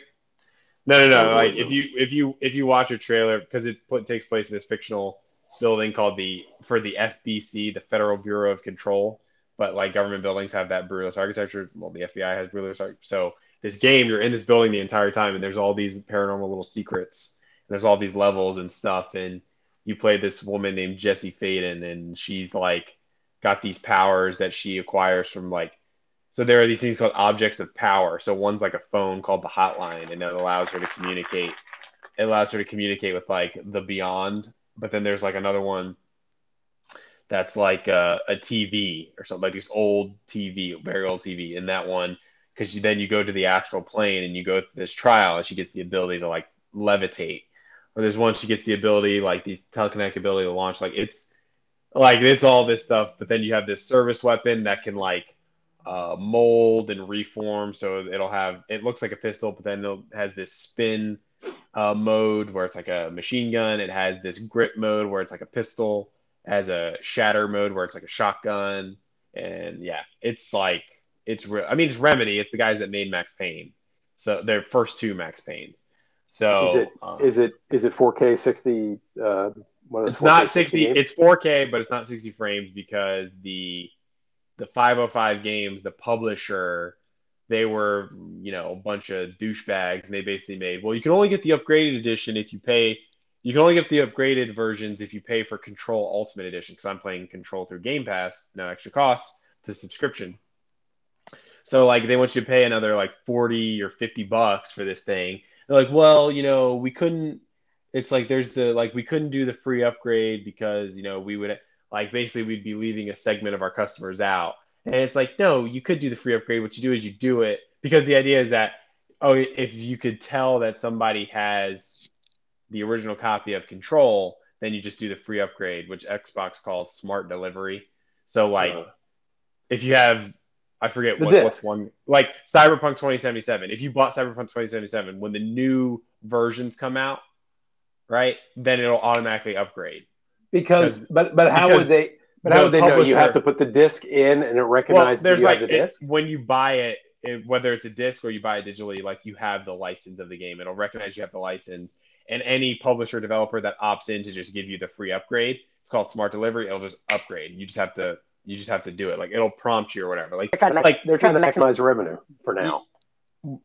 No, no, no. Like if you if you if you watch a trailer because it put, takes place in this fictional building called the for the FBC, the Federal Bureau of Control, but like government buildings have that brutalist architecture. Well, the FBI has brutalist arch- so this game. You're in this building the entire time, and there's all these paranormal little secrets. And there's all these levels and stuff, and you play this woman named Jesse Faden, and she's like got these powers that she acquires from like. So there are these things called objects of power. So one's like a phone called the hotline, and it allows her to communicate. It allows her to communicate with like the beyond. But then there's like another one that's like a, a TV or something like this old TV, very old TV. And that one, because then you go to the astral plane and you go through this trial, and she gets the ability to like levitate. Or there's one she gets the ability, like these telekinetic ability to launch. Like it's like it's all this stuff. But then you have this service weapon that can like uh, mold and reform. So it'll have it looks like a pistol, but then it has this spin uh, mode where it's like a machine gun. It has this grip mode where it's like a pistol has a shatter mode where it's like a shotgun, and yeah, it's like it's real. I mean, it's Remedy. It's the guys that made Max Payne, so their first two Max Paynes. So Is it um, is it is it 4K 60? Uh, one of the it's not 4K 60 games? it's 4k but it's not 60 frames because the the 505 games the publisher they were you know a bunch of douchebags and they basically made well you can only get the upgraded edition if you pay you can only get the upgraded versions if you pay for control ultimate edition because i'm playing control through game pass no extra cost to subscription so like they want you to pay another like 40 or 50 bucks for this thing they're like well you know we couldn't it's like there's the like we couldn't do the free upgrade because you know we would like basically we'd be leaving a segment of our customers out. And it's like no you could do the free upgrade. What you do is you do it because the idea is that oh if you could tell that somebody has the original copy of control then you just do the free upgrade which xbox calls smart delivery. So like Uh. if you have i forget what, what's one like cyberpunk 2077 if you bought cyberpunk 2077 when the new versions come out right then it'll automatically upgrade. Because but but how because would they but how would they know? You have to put the disc in and it well recognizes there's you like have the it- disc. when you buy it, it whether it's a disc or you buy it digitally like you have the license of the game. It'll recognize you have the license. And any publisher developer that opts in to just give you the free upgrade it's called smart delivery it'll just upgrade. You just have to you just have to do it. Like it'll prompt you or whatever. Like They're trying like they're Trying to maximize revenue for now.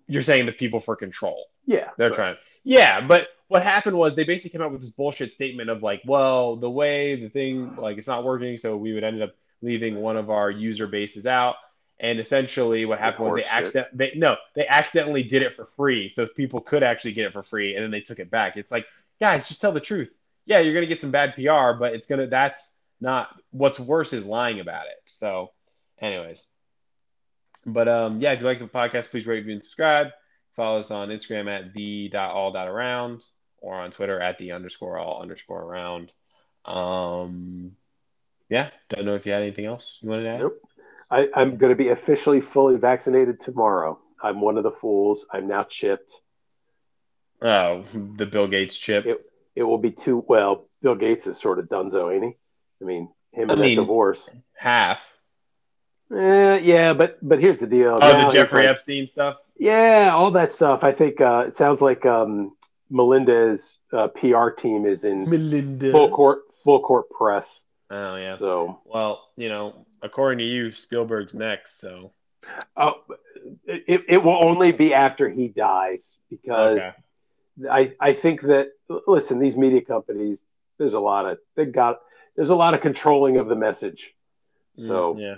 You're saying the people for control. Yeah. They're right. trying. Yeah, but what happened was they basically came out with this bullshit statement of like, well, the way the thing like it's not working, so we would end up leaving one of our user bases out. And essentially, what happened was they accident they no they accidentally did it for free, so people could actually get it for free, and then they took it back. It's like, guys, just tell the truth. Yeah, you're gonna get some bad PR, but it's gonna that's not what's worse is lying about it. So, anyways, but um, yeah, if you like the podcast, please rate, review, and subscribe. Follow us on Instagram at the.all.around or on Twitter at the underscore all underscore around. Um, yeah, don't know if you had anything else you wanted to add. Nope. I, I'm going to be officially fully vaccinated tomorrow. I'm one of the fools. I'm now chipped. Oh, the Bill Gates chip. It- It will be too well. Bill Gates is sort of dunzo, ain't he? I mean, him I and mean- that divorce. Half. Eh, yeah, but but here's the deal. Oh, Now the Jeffrey like- Epstein stuff. Yeah, all that stuff. I think uh, it sounds like um, Melinda's uh, PR team is in Melinda. full court full court press. Oh yeah. So Well, you know, according to you, Spielberg's next. So oh, it, it will only be after he dies because okay. I, I think that listen, these media companies, there's a lot of they got there's a lot of controlling of the message. So Mm, yeah.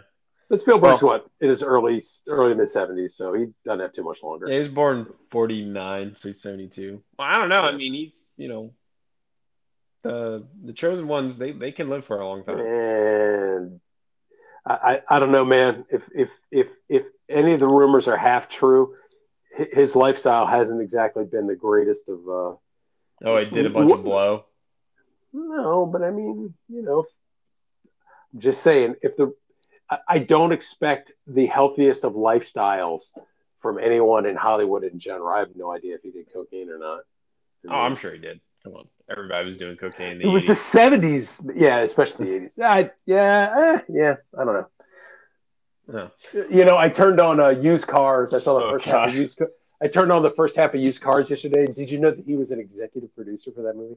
But Spielberg's what in his early early mid seventies, so he doesn't have too much longer. Yeah, he was born 49, so he's 72. Well, I don't know. I mean, he's, you know, the the chosen ones, they, they can live for a long time. And I, I, I don't know, man. If if if if any of the rumors are half true, his lifestyle hasn't exactly been the greatest of. uh Oh, he did a bunch of blow. No, but I mean, you know, just saying, if the I, don't expect the healthiest of lifestyles from anyone in Hollywood in general. I have no idea if he did cocaine or not. Oh, I'm sure he did. Come on. Everybody was doing cocaine It was the seventies, yeah, especially the eighties. I, yeah, eh, yeah. I don't know. No. You know, I turned on uh, used cars. I saw the Oh, first half of used. I turned on the first half of used cars yesterday. Did you know that he was an executive producer for that movie?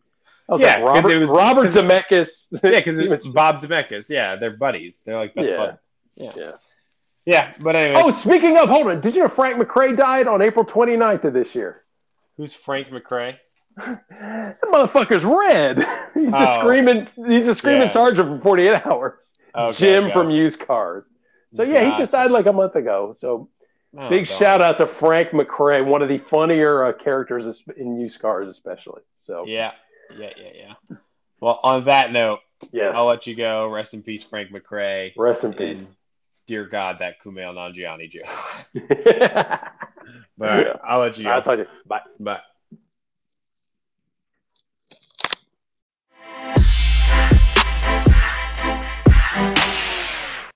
I was Yeah, like, 'cause Robert, it was- Robert Zemeckis. Yeah, because Steven it's Bob Zemeckis. Yeah, they're buddies. They're like best Yeah. buds. Yeah. Yeah. Yeah, but anyway, Oh, speaking of, hold on. Did you know Frank McRae died on April 29th of this year? who's Frank McRae? That motherfucker's red. He's the Oh. screaming. He's the screaming Yeah. sergeant from 48 Hours. Okay, Jim from it. Used Cars. So yeah, he just died like a month ago. So Oh, big darn. shout out to Frank McRae, one of the funnier uh, characters in Used Cars, especially. So Yeah, yeah, yeah, yeah. Well, on that note, yes, I'll let you go. Rest in peace, Frank McRae. rest in And peace. dear God, that Kumail Nanjiani joke. But I'll let you go. I'll tell you. Bye. Bye.